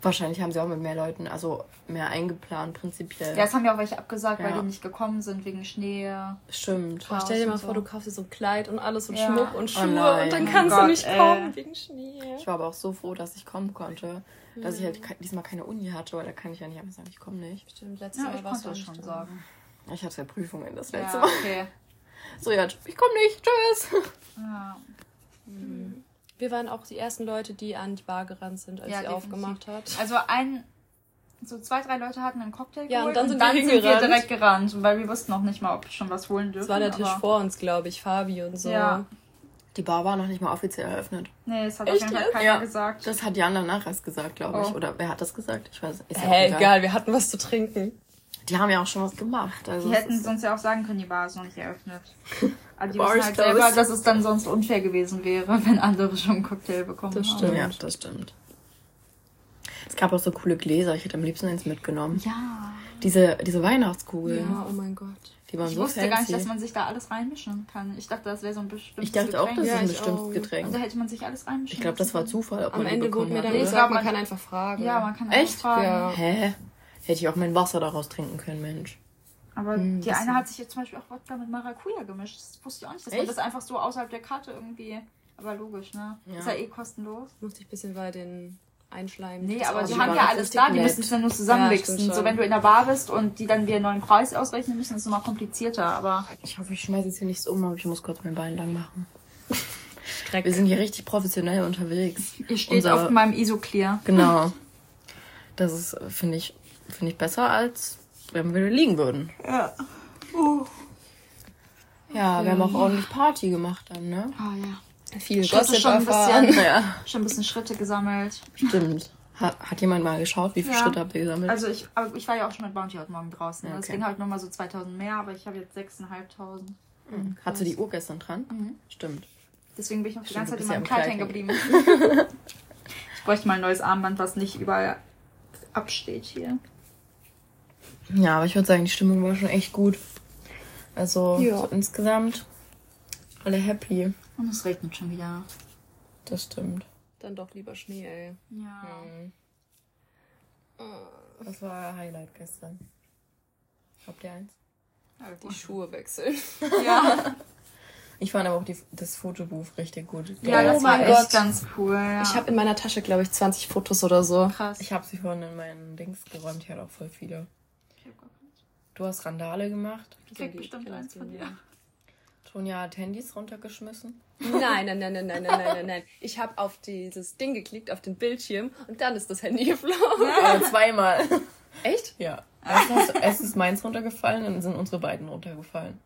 Wahrscheinlich haben sie auch mit mehr Leuten, also mehr eingeplant, prinzipiell. Ja, es haben ja auch welche abgesagt, weil Ja. die nicht gekommen sind wegen Schnee. Stimmt. Boah, stell dir mal und vor, so. du kaufst dir so ein Kleid und alles und Ja. Schmuck und Oh Schuhe nein. und dann Oh kannst Gott, du nicht ey. kommen wegen Schnee. Ich war aber auch so froh, dass ich kommen konnte. Dass ich halt diesmal keine Uni hatte, weil da kann ich ja nicht einfach sagen, ich komme nicht. Stimmt, letztes Ja, Mal ich warst du schon sagen. Ich hatte ja Prüfungen das letzte Ja, Mal. okay. So, ja, ich komme nicht. Tschüss. Ja. Wir waren auch die ersten Leute, die an die Bar gerannt sind, als Ja, sie definitiv. aufgemacht hat. Also ein, so zwei, drei Leute hatten einen Cocktail Ja, und dann sind wir hingerannt. direkt gerannt, weil wir wussten noch nicht mal, ob wir schon was holen dürfen. Das war der Tisch vor uns, glaube ich, Fabi und so. Ja. Die Bar war noch nicht mal offiziell eröffnet. Nee, das hat Echt auf jeden Fall keiner Ja. gesagt. Das hat Jan danach erst gesagt, glaube ich. Oh. Oder wer hat das gesagt? Ich weiß ja auch Hä, egal, wir hatten was zu trinken. Die haben ja auch schon was gemacht. Also Die hätten sonst ja auch sagen können, die Bar ist noch nicht eröffnet. Aber die Bar wissen is halt selber, dass es dann sonst unfair gewesen wäre, wenn andere schon einen Cocktail bekommen Das haben. stimmt. Ja, das stimmt. Es gab auch so coole Gläser. Ich hätte am liebsten eins mitgenommen. Ja. Diese, diese Weihnachtskugeln. Ja, oh mein Gott. Die waren Ich so wusste fancy. gar nicht, dass man sich da alles reinmischen kann. Ich dachte, das wäre so ein bestimmtes ich dachte auch, das Getränk. ist Ja, ein ich bestimmtes auch. Getränk. Da hätte man sich alles reinmischen Ich glaube, das war. Zufall, ob Am man Ende bekommen wurde mir dann oder? gesagt, glaub, man man- kann einfach fragen. Ja, man kann Echt? einfach fragen. Ja. Hä? Hätte ich auch mein Wasser daraus trinken können, Mensch. Aber Hm, die das- eine hat sich jetzt zum Beispiel auch Wodka mit Maracuja gemischt. Das wusste ich auch nicht, dass man Echt? das einfach so außerhalb der Karte irgendwie... Aber logisch, ne? Ja. Ist ja eh kostenlos. Musste ich ein bisschen bei den Einschleimen. Nee, aber die haben ja alles da, die müssen es dann nur Ja, zusammenmixen. stimmt so, wenn du in der Bar bist und die dann wieder einen neuen Preis ausrechnen müssen, ist es immer komplizierter. Aber Ich hoffe, ich schmeiße jetzt hier nichts um, aber ich muss kurz mein Bein lang machen. Dreck. Wir sind hier richtig professionell unterwegs. ihr steht Unser- auf meinem Isoclear. Genau. Das ist, äh, finde ich, finde ich besser, als wenn wir liegen würden. Ja. Ja, wir haben auch ordentlich Party gemacht dann, ne? Ah ja. Viel Schritte Gossip schon ein bisschen. Ja, Schon ein bisschen Schritte gesammelt. stimmt. Hat, hat jemand mal geschaut, wie viele Ja. Schritte habt ihr gesammelt? Also ich, aber ich war ja auch schon mit Bounty heute Morgen draußen. Ja, Das okay. ging halt nochmal so 2000 mehr, aber ich habe jetzt 6.500. Mhm. Hattest du die Uhr gestern dran? Mhm. Stimmt. Deswegen bin ich noch die ganze Zeit in meinem Kleid Kleid hängen geblieben. ich bräuchte mal ein neues Armband, was nicht überall absteht hier. Ja, aber ich würde sagen, die Stimmung war schon echt gut. Also Ja. so insgesamt alle happy. Und es regnet schon wieder. Das stimmt. Dann doch lieber Schnee, ey. Ja. Mhm. Das war Highlight gestern. Habt ihr eins? Die Schuhe wechseln. Ja, Ich fand aber auch die, das Fotobuch richtig gut. ja Oh das war mein echt Gott. ganz cool. Ja. Ich habe in meiner Tasche, glaube ich, 20 Fotos oder so. krass. Ich habe sie vorhin in meinen Dings geräumt. Ich hatte auch voll viele. Du hast Randale gemacht. Ich krieg bestimmt eins von dir. Tonja hat Handys runtergeschmissen. Nein, nein, nein, nein, nein, nein, nein, nein, nein. Ich habe auf dieses Ding geklickt, auf den Bildschirm und dann ist das Handy geflogen. Aber zweimal. Echt? Ja. Erst, ist meins runtergefallen, dann sind unsere beiden runtergefallen.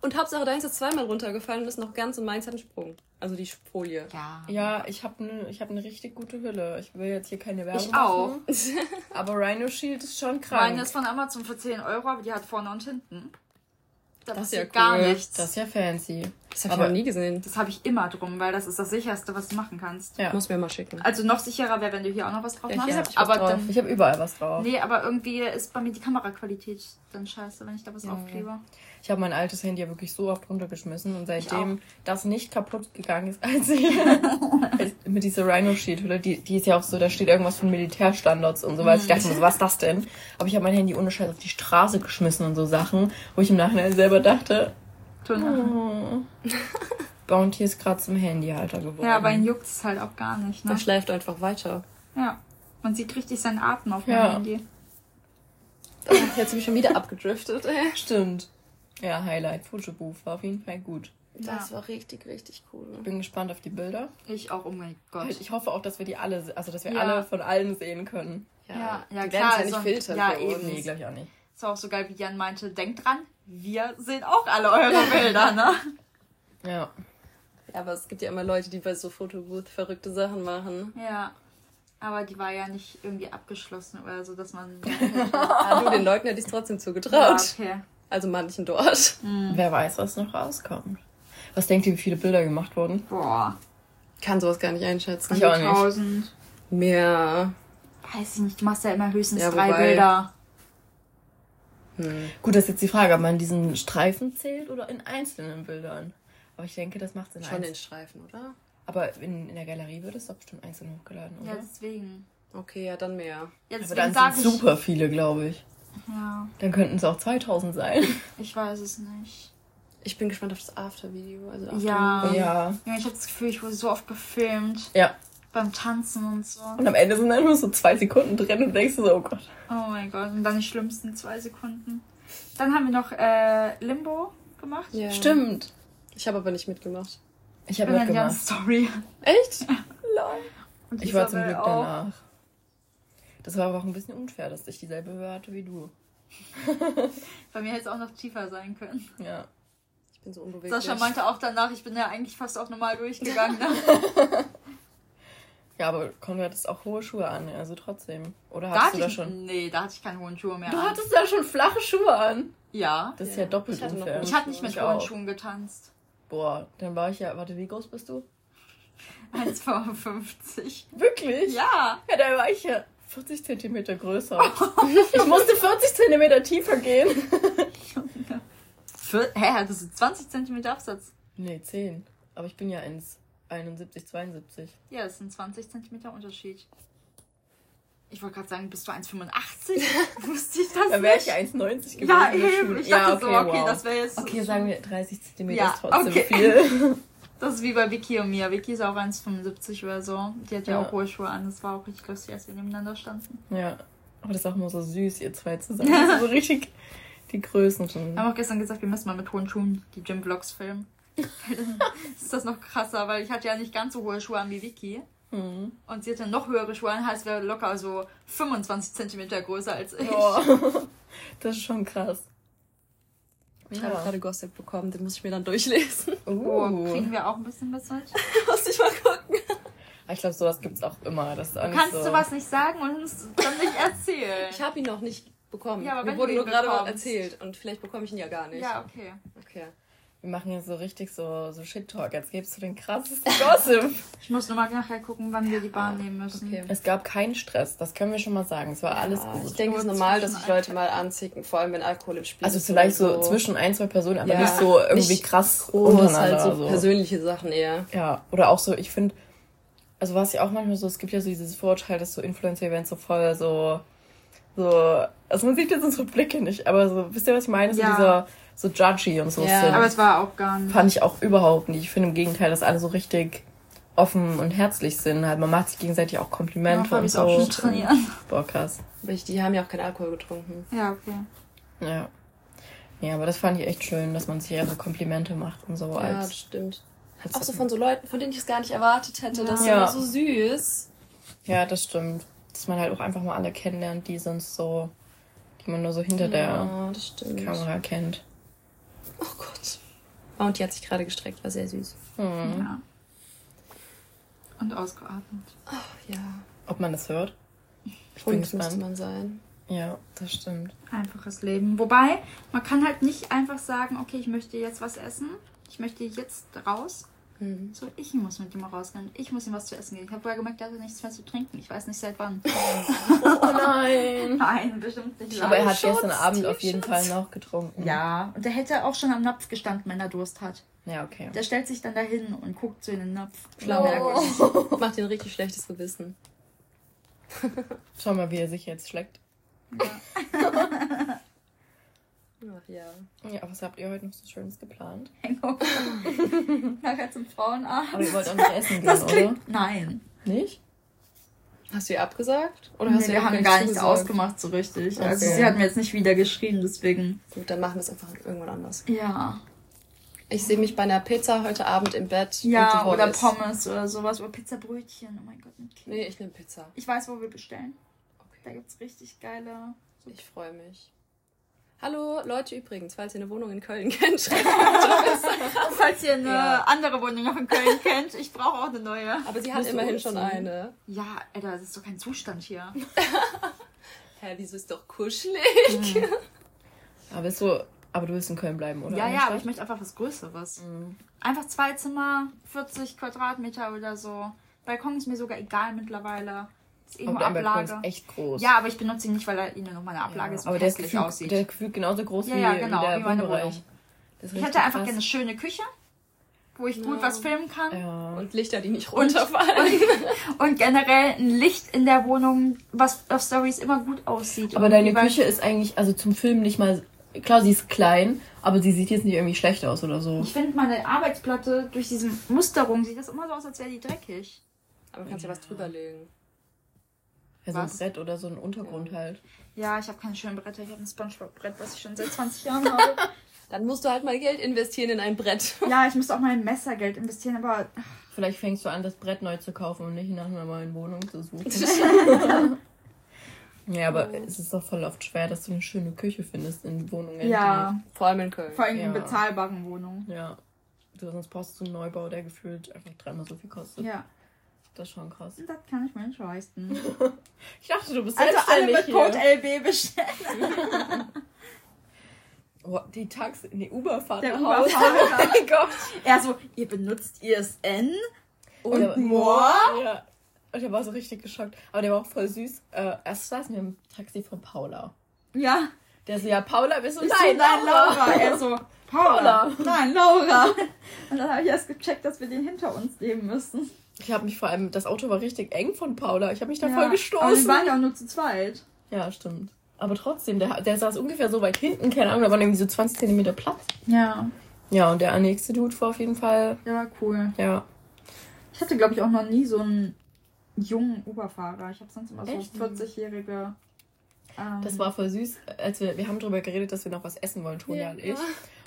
Und Hauptsache, deins ist zweimal runtergefallen und ist noch ganz und meins hat einen Sprung. Also die Folie. Ja. Ja, ich habe eine hab ne richtig gute Hülle. Ich will jetzt hier keine Werbung Ich auch. machen, Aber Rhino Shield ist schon krank. Meine ist von Amazon für 10 Euro, aber die hat vorne und hinten. Da Das ist ja gar cool. nichts. das ist ja fancy. Das habe ich noch nie gesehen. Das habe ich immer drum, weil das ist das sicherste, was du machen kannst. Ja. Muss mir mal schicken. Also noch sicherer wäre, wenn du hier auch noch was drauf Ja, machst. hier hab ich was aber drauf. dann. Ich habe überall was drauf. Nee, aber irgendwie ist bei mir die Kameraqualität dann scheiße, wenn ich da was Ja. aufklebe. Ich habe mein altes Handy ja wirklich so oft runtergeschmissen und seitdem das nicht kaputt gegangen ist, als ich mit dieser Rhino Sheet oder die, die ist ja auch so, da steht irgendwas von Militärstandards und so, weil ich dachte mir so, was ist das denn? Aber ich habe mein Handy ohne Scheiß auf die Straße geschmissen und so Sachen, wo ich im Nachhinein selber dachte, Tun. oh, Bounty ist gerade zum Handyhalter geworden. Ja, aber ihn juckt es halt auch gar nicht, ne? Der schleift einfach weiter. Ja. Man sieht richtig seinen Atem auf Ja. meinem Handy. Oh, jetzt bin ich schon wieder abgedriftet. Stimmt. Ja, Highlight, Fotobooth war auf jeden Fall gut. Das war richtig, richtig cool. Bin gespannt auf die Bilder. Ich auch, oh mein Gott. Ich hoffe auch, dass wir die alle, also dass wir Ja. alle von allen sehen können. Ja, ja, die klar, werden es ja nicht also- filtern. ja, für uns. eben. Nee, glaube ich auch nicht. ist auch so geil, wie Jan meinte, denkt dran, wir sehen auch alle eure Bilder, ne? Ja. Ja, aber es gibt ja immer Leute, die bei so Fotobooth verrückte Sachen machen. Ja. Aber die war ja nicht irgendwie abgeschlossen oder so, dass man. Ah, du, den Leuten hätte ich es trotzdem ja, zugetraut. okay. Also manchen dort. Wer weiß, was noch rauskommt. Was denkt ihr, wie viele Bilder gemacht wurden? Boah. Kann sowas gar nicht einschätzen. Ich auch nicht. 1000. Mehr. Weiß ich nicht, du machst ja immer höchstens Ja, drei wobei- Bilder. Hm. Gut, das ist jetzt die Frage, ob man diesen Streifen zählt oder in einzelnen Bildern. Aber ich denke, das macht es in Schon den einzelnen. Streifen, oder? Aber in, in der Galerie wird es doch bestimmt einzeln hochgeladen, Ja, oder? deswegen. Okay, ja, dann mehr. Ja, Aber dann sind super viele, glaube ich. Ja, Dann könnten es auch 2000 sein. ich weiß es nicht. Ich bin gespannt auf das After-Video. Also After Ja. ja. Ja, ich habe das Gefühl, ich wurde so oft gefilmt Ja. beim Tanzen und so. Und am Ende sind dann nur so zwei Sekunden drin und denkst du so, oh Gott. Oh mein Gott, und dann die schlimmsten zwei Sekunden. Dann haben wir noch äh, Limbo gemacht. Ja. Stimmt. Ich habe aber nicht mitgemacht. Ich habe mitgemacht. Story. Echt? Und Ich war zum Glück auch. danach. Das war aber auch ein bisschen unfair, dass ich dieselbe Höhe hatte wie du. Bei mir hätte es auch noch tiefer sein können. Ja. Ich bin so unbeweglich. Sascha meinte auch danach, ich bin ja eigentlich fast auch normal durchgegangen. Ne? Ja, aber Konrad hattest auch hohe Schuhe an, also trotzdem. Oder Da hattest hatte du da ich, schon? Nee, da hatte ich keine hohen Schuhe mehr. Du an. hattest da schon flache Schuhe an. Ja. Das ist Ja. ja doppelt Ich unfair. Ich hatte nicht mit hohen. Schuhen getanzt. Boah, dann war ich ja. Warte, wie groß bist du? 1,55. Wirklich? Ja. Ja, da war ich ja 40 Zentimeter größer. ich musste 40 Zentimeter tiefer gehen. Für, hä, das ist 20 cm Absatz. Nee, 10. Aber ich bin ja 1,71, 72. Ja, das sind 20 cm Unterschied. Ich wollte gerade sagen, bist du 1,85? Wusste ich das Dann wäre ich nicht? ja 1,90 gewesen. Ja, in der eben. Schule. Ich dachte ja, okay, so, okay, wow. das wäre jetzt. Okay, sagen wir 30 Zentimeter Ja, ist trotzdem okay. viel. Das ist wie bei Vicky und mir. Vicky ist auch 1,75 oder so. Die hat ja, Ja. auch hohe Schuhe an. Das war auch richtig lustig, als wir nebeneinander standen. Ja. Aber das ist auch immer so süß, ihr zwei zusammen. Das ist so richtig die Größen schon. Wir haben auch gestern gesagt, wir müssen mal mit hohen Schuhen die Gym-Vlogs filmen. Ist das noch krasser, weil ich hatte ja nicht ganz so hohe Schuhe an wie Vicky. Mhm. Und sie hatte noch höhere Schuhe an, heißt, wäre locker so 25 Zentimeter größer als ich. Boah. Das ist schon krass. Ich habe gerade Gossip bekommen, den muss ich mir dann durchlesen. Oh, Uh. kriegen wir auch ein bisschen was mit? muss ich mal gucken. Ich glaube, sowas gibt's auch immer. Das ist auch Du kannst so. sowas nicht sagen und uns dann nicht erzählen. Ich habe ihn noch nicht bekommen. Ja, aber wenn Mir wurde du nur gerade erzählt und vielleicht bekomme ich ihn ja gar nicht. Ja, okay. Okay. Wir machen jetzt so richtig so, so Shit-Talk. Jetzt gibst du den krassesten Gossip. Ich muss nur mal nachher gucken, wann wir die Bahn nehmen müssen. Okay. es gab keinen Stress, das können wir schon mal sagen. Es war alles Ja, gut. ich denke, es ist normal, dass sich Leute mal anzicken, vor allem wenn Alkohol im Spiel Also ist. vielleicht so, oder zwischen ein, zwei Personen, aber Ja, nicht so irgendwie nicht krass groß, halt so so. persönliche Sachen eher. Ja, oder auch so, ich finde, also was ja auch manchmal so, es gibt ja so dieses Vorurteil, dass so Influencer-Events so voll so, so, also man sieht jetzt unsere Blicke nicht, aber so, wisst ihr, was ich meine? So Ja. dieser, so judgy und so Ja. sind. Aber es war auch gar nicht. Fand ich auch überhaupt nicht. Ich finde im Gegenteil, dass alle so richtig offen und herzlich sind. Halt, man macht sich gegenseitig auch Komplimente habe und ich so. auch schon trainieren. Boah, krass. Aber ich, die haben ja auch keinen Alkohol getrunken. Ja, okay. Ja. Ja, aber das fand ich echt schön, dass man sich ja so Komplimente macht und so Ja, als. das stimmt. als Auch so von so Leuten, von denen ich es gar nicht erwartet hätte. Das ist Ja. so süß. Ja, das stimmt. Dass man halt auch einfach mal alle kennenlernt, die sonst so, die man nur so hinter Ja, der. Kamera kennt. Oh Gott. Oh, und die hat sich gerade gestreckt, war sehr süß. Hm. Ja. Und ausgeatmet. Ja. Ob man das hört? Ich bin Und müsste gespannt. man sein. Ja, das stimmt. Einfaches Leben. Wobei, man kann halt nicht einfach sagen, okay, ich möchte jetzt was essen. Ich möchte jetzt raus. Mhm. So, ich muss mit ihm rausgehen. Ich muss ihm was zu essen geben. Ich habe vorher gemerkt, er hat nichts mehr zu trinken. Ich weiß nicht seit wann. Oh nein. Nein, bestimmt nicht. Aber er hat Schutz, gestern Abend auf jeden. Fall noch getrunken. Ja, und der hätte auch schon am Napf gestanden, wenn er Durst hat. Ja, okay. Der stellt sich dann dahin und guckt so in den Napf. Schlau. Merkwürdig. Macht ein richtig schlechtes Gewissen. Schau mal, wie er sich jetzt schlägt. Ach ja. Ja, was habt ihr heute noch so Schönes geplant? Hangover. Nachher zum Frauenarzt. Aber ihr wollt auch nicht essen gehen, Das oder? klingt. Nein. Nicht? Hast du ihr abgesagt? Oder Nee, hast du ihr wir haben gar nichts ausgemacht so richtig. Also Okay. sie hat mir jetzt nicht wieder geschrieben, deswegen. Gut, dann machen wir es einfach irgendwann anders. Ja. Ich sehe mich bei einer Pizza heute Abend im Bett. Ja, oder Voice. Pommes oder sowas. Oder Pizzabrötchen. Oh mein Gott. ein Kind. Nee, ich nehme Pizza. Ich weiß, wo wir bestellen. Okay. Da gibt's richtig geile. Ich freue mich. Hallo Leute übrigens, falls ihr eine Wohnung in Köln kennt, schreibt Und falls ihr eine Ja. andere Wohnung noch in Köln kennt, ich brauche auch eine neue. Aber sie hat immerhin schon eine. Ja, Alter, das ist doch kein Zustand hier. Hä, wieso ist doch kuschelig? Aber bist du, aber du willst in Köln bleiben, oder? ja, ja, aber ich möchte einfach was Größeres. Mhm. Einfach zwei Zimmer, 40 Quadratmeter oder so. Balkon ist mir sogar egal mittlerweile. Dein Balkon Ablage. ist echt groß. Ja, aber ich benutze ihn nicht, weil er ihnen noch meine Ablage Ja, ist und aber der ist, hässlich gefühlt, aussieht. der gefühlt genauso groß Ja, wie, ja, genau, wie der wie meine. Wohnung. Ich hätte einfach krass. gerne eine schöne Küche, wo ich gut Ja. was filmen kann. Ja. Und Lichter, die nicht runterfallen. Und generell ein Licht in der Wohnung, was auf Stories immer gut aussieht. Aber Und deine Küche ist eigentlich, also zum Filmen nicht mal. Klar, sie ist klein, aber sie sieht jetzt nicht irgendwie schlecht aus oder so. Ich finde meine Arbeitsplatte durch diese Musterung sieht das immer so aus, als wäre die dreckig. Aber du kannst ja was drüberlegen. Ja, so ein Was? Brett oder so ein Untergrund halt. Ja, ich habe keine schönen Bretter. Ich habe ein Spongebob-Brett, was ich schon seit 20 Jahren habe. Dann musst du halt mal Geld investieren in ein Brett. ja, ich müsste auch mal in Messergeld investieren, aber Vielleicht fängst du an, das Brett neu zu kaufen und nicht nach einer neuen Wohnung zu suchen. ja, aber es ist doch voll oft schwer, dass du eine schöne Küche findest in Wohnungen. ja, Vor allem in Köln. vor allem in Ja. bezahlbaren Wohnungen. Die, ja. Du, sonst brauchst du einen Neubau, der gefühlt einfach dreimal so viel kostet. Ja, Das ist schon krass. das kann ich mir nicht leisten. Ich dachte, du bist Also alle selbstständig mit Code. LB bestellen. Oh, die Taxi, nee, Uberfahrt Der. Uberfahrer. Oh mein Gott. Er so, ihr benutzt ISN und Der- more? Ja. Und der war so richtig geschockt. Aber der war auch voll süß. Äh, erst saßen wir im Taxi von Paula. Ja, Der so, ja, Paula, bist du nein, Laura. Laura? Er so, Paula. Paula. Nein, Laura. Und dann habe ich erst gecheckt, dass wir den hinter uns nehmen müssen. Ich habe mich vor allem, das Auto war richtig eng von Paula. Ich habe mich da Ja, voll Aber wir gestoßen. waren ja auch nur zu zweit. Ja, stimmt. Aber trotzdem, der, der saß ungefähr so weit hinten, keine Ahnung, da waren irgendwie so 20 Zentimeter Platz. Ja, Ja, und der nächste Dude war auf jeden Fall, der war cool. ja. Ich hatte, glaube ich, auch noch nie so einen jungen Uberfahrer. Ich habe sonst immer so Echt? 40-jährige. Ähm, Das war voll süß, als wir, wir haben darüber geredet, dass wir noch was essen wollen, Tonja und ich.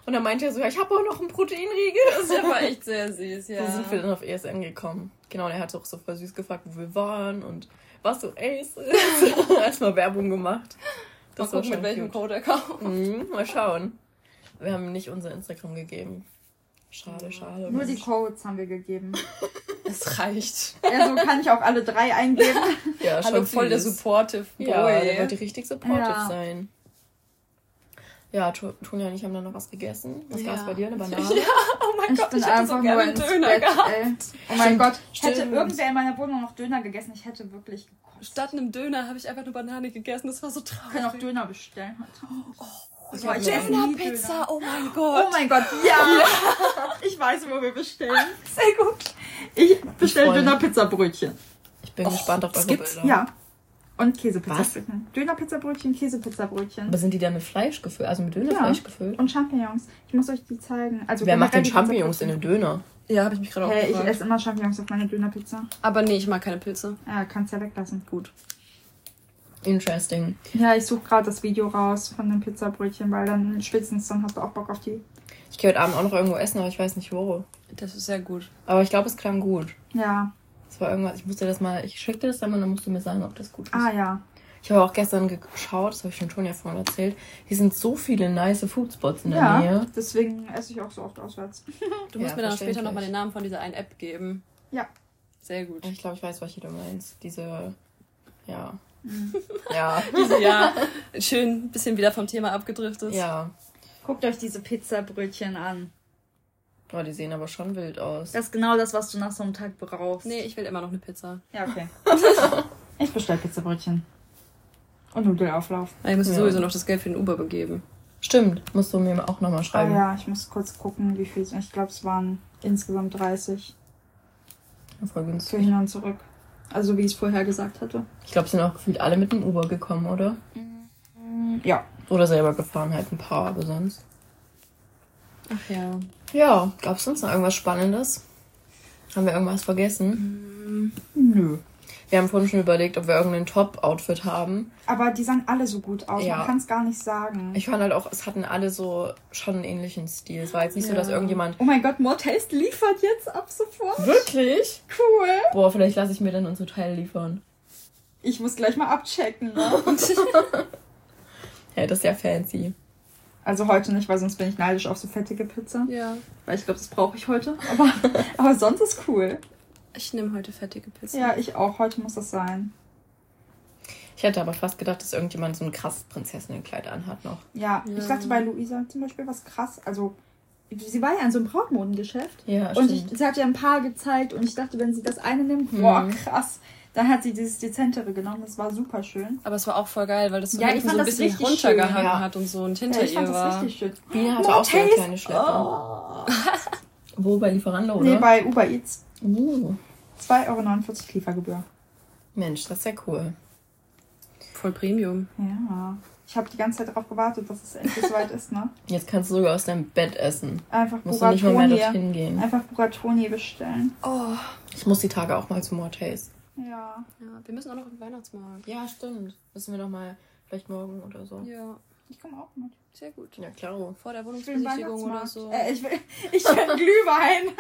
Und dann meinte er so, ja, ich habe auch noch einen Proteinriegel. Der war echt sehr süß, ja. So sind wir dann auf ESN gekommen. Genau, und er hat auch so voll süß gefragt, wo wir waren und was so Ace ist. Erstmal Werbung gemacht. Mal gucken, mit welchem cute. Code er kauft. Mhm, mal schauen. Wir haben ihm nicht unser Instagram gegeben. Schade, schade. nur die Codes haben wir gegeben. Es reicht. Also kann ich auch alle drei eingeben. ja, Hallo, schon voll der supportive Boy. Ja, der wollte richtig supportive Ja. sein. Ja, Tunja und ich haben dann noch was gegessen. Was Ja. gab's bei dir? Eine Banane? Oh mein Ich Gott, bin ich hätte einfach so nur gerne einen Döner Bett, gehabt. ey. Oh mein Gott, hätte Stimmt. irgendwer in meiner Wohnung noch Döner gegessen, ich hätte wirklich gekotzt. Statt einem Döner habe ich einfach eine Banane gegessen. Das war so Wir traurig. können auch Döner bestellen Oh, esse nie Döner-Pizza, oh mein Oh Gott. mein Gott, ja! Ich weiß, wo wir bestellen. Sehr gut. Ich bestelle. Döner-Pizza-Brötchen. Ich bin gespannt auf das eure? Bilder. Ja. Und Käsepizzabrötchen. Döner-Pizzabrötchen, Käsepizzabrötchen. Aber sind die dann mit Fleisch gefüllt? Also mit Dönerfleisch Ja. gefüllt? Und Champignons. Ich muss euch die zeigen. Also Wer macht denn Champignons in den Döner? Ja, habe ich mich gerade auch Hey, ich gefragt. esse immer Champignons auf meine Dönerpizza. Aber nee, ich mag keine Pilze. Ja, kannst ja weglassen. Gut. Interesting. Ja, ich suche gerade das Video raus von den Pizzabrötchen, weil dann spätestens dann hast du auch Bock auf die. Ich gehe heute Abend auch noch irgendwo essen, aber ich weiß nicht wo. Das ist sehr gut. Aber ich glaube, es klang gut. Ja. Es war irgendwas, ich musste das mal, ich schick dir das dann mal, dann musst du mir sagen, ob das gut ist. Ah ja. Ich habe auch gestern geschaut, das habe ich schon Tonja vorhin erzählt. Hier sind so viele nice Foodspots in der Ja. Nähe. Deswegen esse ich auch so oft auswärts. Du musst Ja, mir dann später nochmal den Namen von dieser einen App geben. Ja. Sehr gut. Ich glaube, ich weiß, welche du meinst. Diese, ja. Mhm. Ja. ja, schön ein bisschen wieder vom Thema abgedriftet. Ja. Guckt euch diese Pizzabrötchen an. Boah, die sehen aber schon wild aus. Das ist genau das, was du nach so einem Tag brauchst. Nee, ich will immer noch eine Pizza. Ja, okay. ich bestell Pizzabrötchen. Und Nudelauflauf. Ah, Ich muss Ja. sowieso noch das Geld für den Uber begeben. Stimmt, musst du mir auch nochmal Ah schreiben. ja, ich muss kurz gucken, wie viel es Ich glaube, es waren insgesamt 30 Voll für günstig. hin und zurück. Also wie ich es vorher gesagt hatte. Ich glaube, sind auch gefühlt alle mit dem Uber gekommen, oder? Ja. Oder selber gefahren, halt ein paar, aber sonst. Ach ja. Ja, gab es sonst noch irgendwas Spannendes? Haben wir irgendwas vergessen? Nö. Wir haben vorhin schon überlegt, ob wir irgendein Top-Outfit haben. Aber die sahen alle so gut aus. Ja. Man kann es gar nicht sagen. Ich fand halt auch, es hatten alle so schon einen ähnlichen Stil. Es war jetzt nicht so, Ja. dass irgendjemand. oh mein Gott, More Taste liefert jetzt ab sofort. Wirklich? Cool. Boah, vielleicht lasse ich mir dann unser Teil liefern. Ich muss gleich mal abchecken. Ne? Ja, das ist ja fancy. Also heute nicht, weil sonst bin ich neidisch auf so fettige Pizza. Ja. Weil ich glaube, das brauche ich heute. Aber, aber sonst ist cool. Ich nehme heute fettige Pizza. Ja, ich auch. Heute muss das sein. Ich hätte aber fast gedacht, dass irgendjemand so ein krasses Prinzessinnenkleid anhat noch. Ja, Ja. ich dachte bei Luisa zum Beispiel was krass. Also, sie war ja in so einem Brautmodengeschäft. Ja, Und ich, stimmt. sie hat ja ein paar gezeigt und ich dachte, wenn sie das eine nimmt, Mhm. boah, krass. Dann hat sie dieses Dezentere genommen. Das war super schön. Aber es war auch voll geil, weil das so Ja, ich hinten fand so ein das bisschen runtergehangen schön, ja. hat und so und Ja, hinter ich fand ihr das war. richtig schön. Biene hatte More auch so eine kleine Schleppe. Oh. Wo, bei Lieferando, oder? Nee, bei Uber Eats. uh, 2,49 Euro Liefergebühr. Mensch, das ist ja cool. Voll Premium. Ja. Ich habe die ganze Zeit darauf gewartet, dass es endlich soweit ist, ne? Jetzt kannst du sogar aus deinem Bett essen. Einfach Musst du nicht mal mehr Buratoni. dorthin gehen. Einfach Buratoni bestellen. Oh. Ich muss die Tage auch mal zu More Taste. Ja. Ja, wir müssen auch noch im Weihnachtsmarkt. Ja, stimmt. Müssen wir doch mal, vielleicht morgen oder so. Ja, Ich komme auch mit. sehr gut. Ja, klar. Vor der Wohnungsbesichtigung oder so. Äh, ich will, ich will einen Glühwein.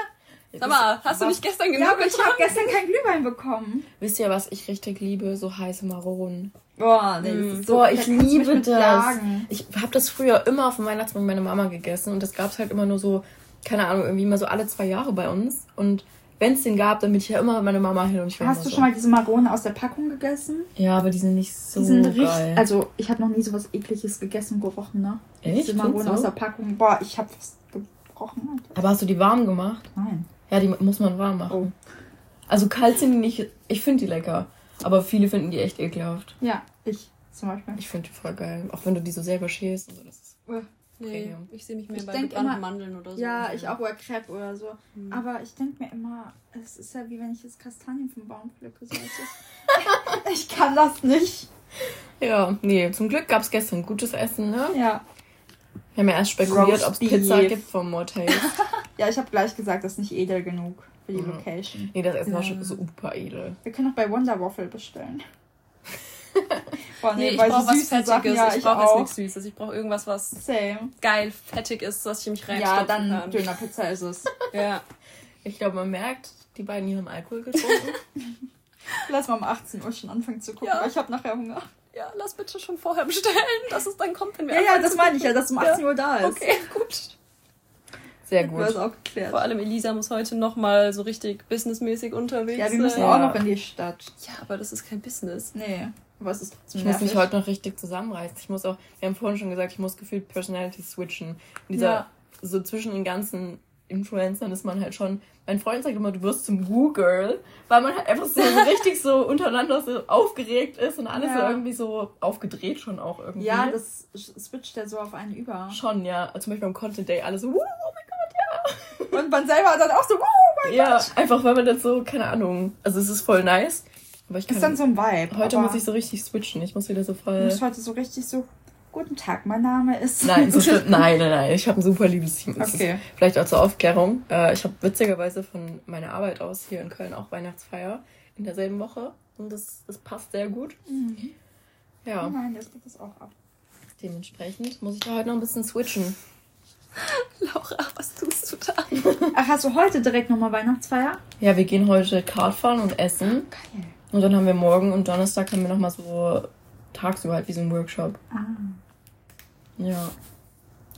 Sag mal, hast du nicht gestern genug Ja, ich habe gestern keinen Glühwein bekommen. Wisst ihr, was ich richtig liebe? So heiße Maronen. Boah, nee, Mm. das ist so, Boah, ich liebe das. Ich habe das früher immer auf dem Weihnachtsmarkt mit meiner Mama gegessen und das gab es halt immer nur so, keine Ahnung, irgendwie mal so alle zwei Jahre bei uns. Und wenn es den gab, dann bin ich ja immer mit meiner Mama hin und ich war Hast du so. schon mal diese Maronen aus der Packung gegessen? Ja, aber die sind nicht so Die sind richtig, geil. also ich habe noch nie sowas ekliges gegessen gerochen, ne? Echt? Diese Maronen Findest aus der Packung. Boah, ich habe fast gebrochen. Alter. aber hast du die warm gemacht? Nein. Ja, die muss man warm machen. Also kalt sind die nicht, ich finde die lecker. Aber viele finden die echt ekelhaft. Ja, ich zum Beispiel. Ich finde die voll geil. Auch wenn du die so selber schälst und so. Das ist Nee, Premium. ich sehe mich mehr Ich bei gebrannten immer- Mandeln oder so. Ja, ich auch, oder Crepe oder so. Hm. Aber ich denke mir immer, es ist ja wie wenn ich jetzt Kastanien vom Baum pflücke. So ich kann das nicht. ja, nee, zum Glück gab es gestern gutes Essen, ne? Ja. Wir haben ja erst spekuliert, ob es. Pizza gibt vom Motel. Ja, ich habe gleich gesagt, das ist nicht edel genug für die Mhm. Location. nee, das Essen war Ja. schon super edel. Wir können auch bei Wonder Waffle bestellen. Boah, Nee, ich weil brauche was Fettiges. Sachen, ja, ich ich brauche jetzt nichts Süßes. Ich brauche irgendwas, was Same. geil fettig ist, dass ich mich Ja, reinstopfen dann kann. Dönerpizza ist es. Ja. Ich glaube, man merkt, die beiden hier haben Alkohol getrunken. Lass mal um 18 Uhr schon anfangen zu gucken, Ja. weil ich habe nachher Hunger. ja, lass bitte schon vorher bestellen, dass es dann kommt, wenn wir Ja, ja, das meine ich ja, dass es um 18 Uhr da ist. Okay, gut. Sehr Du hast gut. auch geklärt. Vor allem Elisa muss heute nochmal so richtig businessmäßig unterwegs Ja, wir müssen sein. Ja. auch noch in die Stadt. Ja, aber das ist kein Business. Nee, aber es ist Ich muss mich nervig. heute noch richtig zusammenreißen. Ich muss auch, wir haben vorhin schon gesagt, ich muss gefühlt Personality switchen. In dieser, Ja. so zwischen den ganzen Influencern ist man halt schon, mein Freund sagt immer, du wirst zum Woo-Girl, weil man halt einfach so richtig so untereinander so aufgeregt ist und alles so Ja. irgendwie so aufgedreht schon auch irgendwie. Ja, das switcht ja so auf einen über. Schon, ja. Zum Beispiel beim Content Day alle so, Woo, oh mein Und man selber dann auch so, oh, Gott. Ja, einfach weil man dann so, keine Ahnung. Also es ist voll nice. Aber ich kann, ist dann so ein Vibe. heute muss ich so richtig switchen. Ich muss wieder so Du voll. musst heute so richtig so, guten Tag, mein Name ist... Nein, so stimmt. Nein, nein, nein. Ich habe ein super liebes Team. Das Okay. Vielleicht auch zur Aufklärung. Äh, ich habe witzigerweise von meiner Arbeit aus hier in Köln auch Weihnachtsfeier in derselben Woche. Und das, das passt sehr gut. Mhm. Ja, Nein, das geht das auch ab. dementsprechend muss ich da heute noch ein bisschen switchen. Laura, was tust du da? Ach, hast du heute direkt nochmal Weihnachtsfeier? Ja, wir gehen heute Kart fahren und essen. Geil. Und dann haben wir morgen und Donnerstag haben wir nochmal so tagsüber halt wie so ein Workshop. Ah. Ja.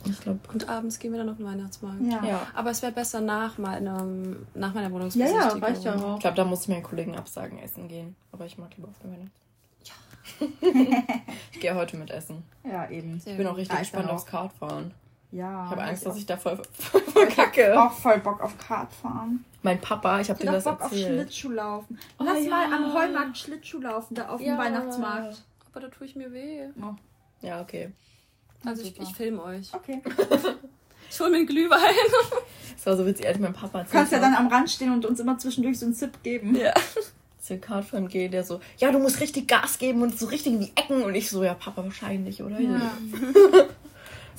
Ich glaube, Und abends gehen wir dann auf den Weihnachtsmarkt. Ja. ja. Aber es wäre besser nach, meinem, nach meiner Ja, Wohnungsbesichtigung. ja, reicht ja auch. Ich glaube, da muss ich meinen Kollegen absagen, essen gehen. Aber ich mag lieber auf den Weihnachtsmarkt. ich gehe heute mit essen. Ja, eben. Sehr Ich bin auch richtig Ja, gespannt aufs Kartfahren. Ja. Ich habe Angst, dass ich da voll, voll verkacke. Auch voll Bock auf Kart fahren. Mein Papa, ich habe Ich dir das Bock auf erzählt. Schlittschuh laufen. Oh, Lass ja. mal am Heumarkt Schlittschuh laufen, da auf Ja. dem Weihnachtsmarkt. Aber da tue ich mir weh. Ja, okay. Also ich, ich filme euch. Okay. Ich hol mir einen Glühwein. Das war so witzig, als mein Papa Du kannst ja dann am Rand stehen und uns immer zwischendurch so einen Zip geben. Ja. wir Kartfahren gehen, der so, ja, du musst richtig Gas geben und so richtig in die Ecken. Und ich so, ja, Papa, wahrscheinlich, oder? Ja.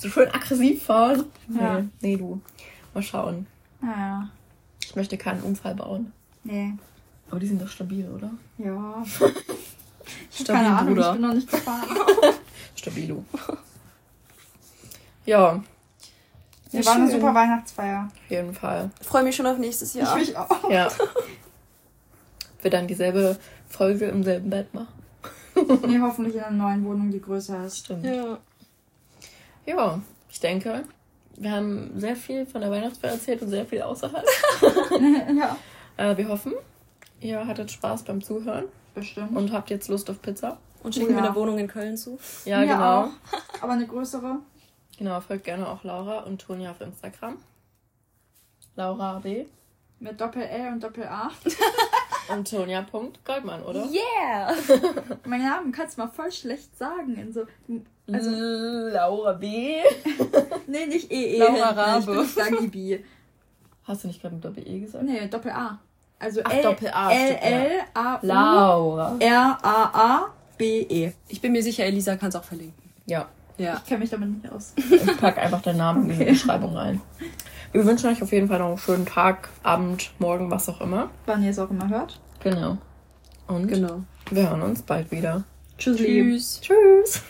So schön aggressiv fahren. Ja. Nee, nee, du. Mal schauen. Ja. Ich möchte keinen Unfall bauen. Nee. Aber die sind doch stabil, oder? Ja. Stabil, keine Ahnung, Bruder. ich bin noch nicht gefahren. Stabilo. ja, Wir waren eine super Weihnachtsfeier. auf jeden Fall. Ich freue mich schon auf nächstes Jahr. Ich mich auch. Ja. Wir dann dieselbe Folge im selben Bett machen. Nee, hoffentlich in einer neuen Wohnung, die größer ist. Stimmt. Ja. Ja, ich denke, wir haben sehr viel von der Weihnachtsfeier erzählt und sehr viel außerhalb. ja. Äh, wir hoffen, ihr hattet Spaß beim Zuhören Bestimmt. und habt jetzt Lust auf Pizza. Und schicken Ja. mir eine Wohnung in Köln zu. Ja, Mir genau. auch. Aber eine größere. Genau, folgt gerne auch Laura und Tonja auf Instagram. Laura B. Mit Doppel-L und Doppel-A. und Tonja.goldmann, oder? Yeah! Meinen Namen kannst du mal voll schlecht sagen. In so, also, Laura B. nee, nicht EE. Laura Rabe. Ich Rabe. bin Staggy B. Hast du nicht gerade mit Doppel-E gesagt? Nee, Doppel-A. Also Ach, L- Doppel-A, L-L-A-U Laura. R-A-A-B-E. Ich bin mir sicher, Elisa kann es auch verlinken. Ja, Ja. Ich kenne mich damit nicht aus. ich pack einfach den Namen in die Beschreibung rein. Wir wünschen euch auf jeden Fall noch einen schönen Tag, Abend, Morgen, was auch immer. Wann ihr es auch immer hört. Genau. Und Genau. wir hören uns bald wieder. Tschüss. Tschüss. Tschüss.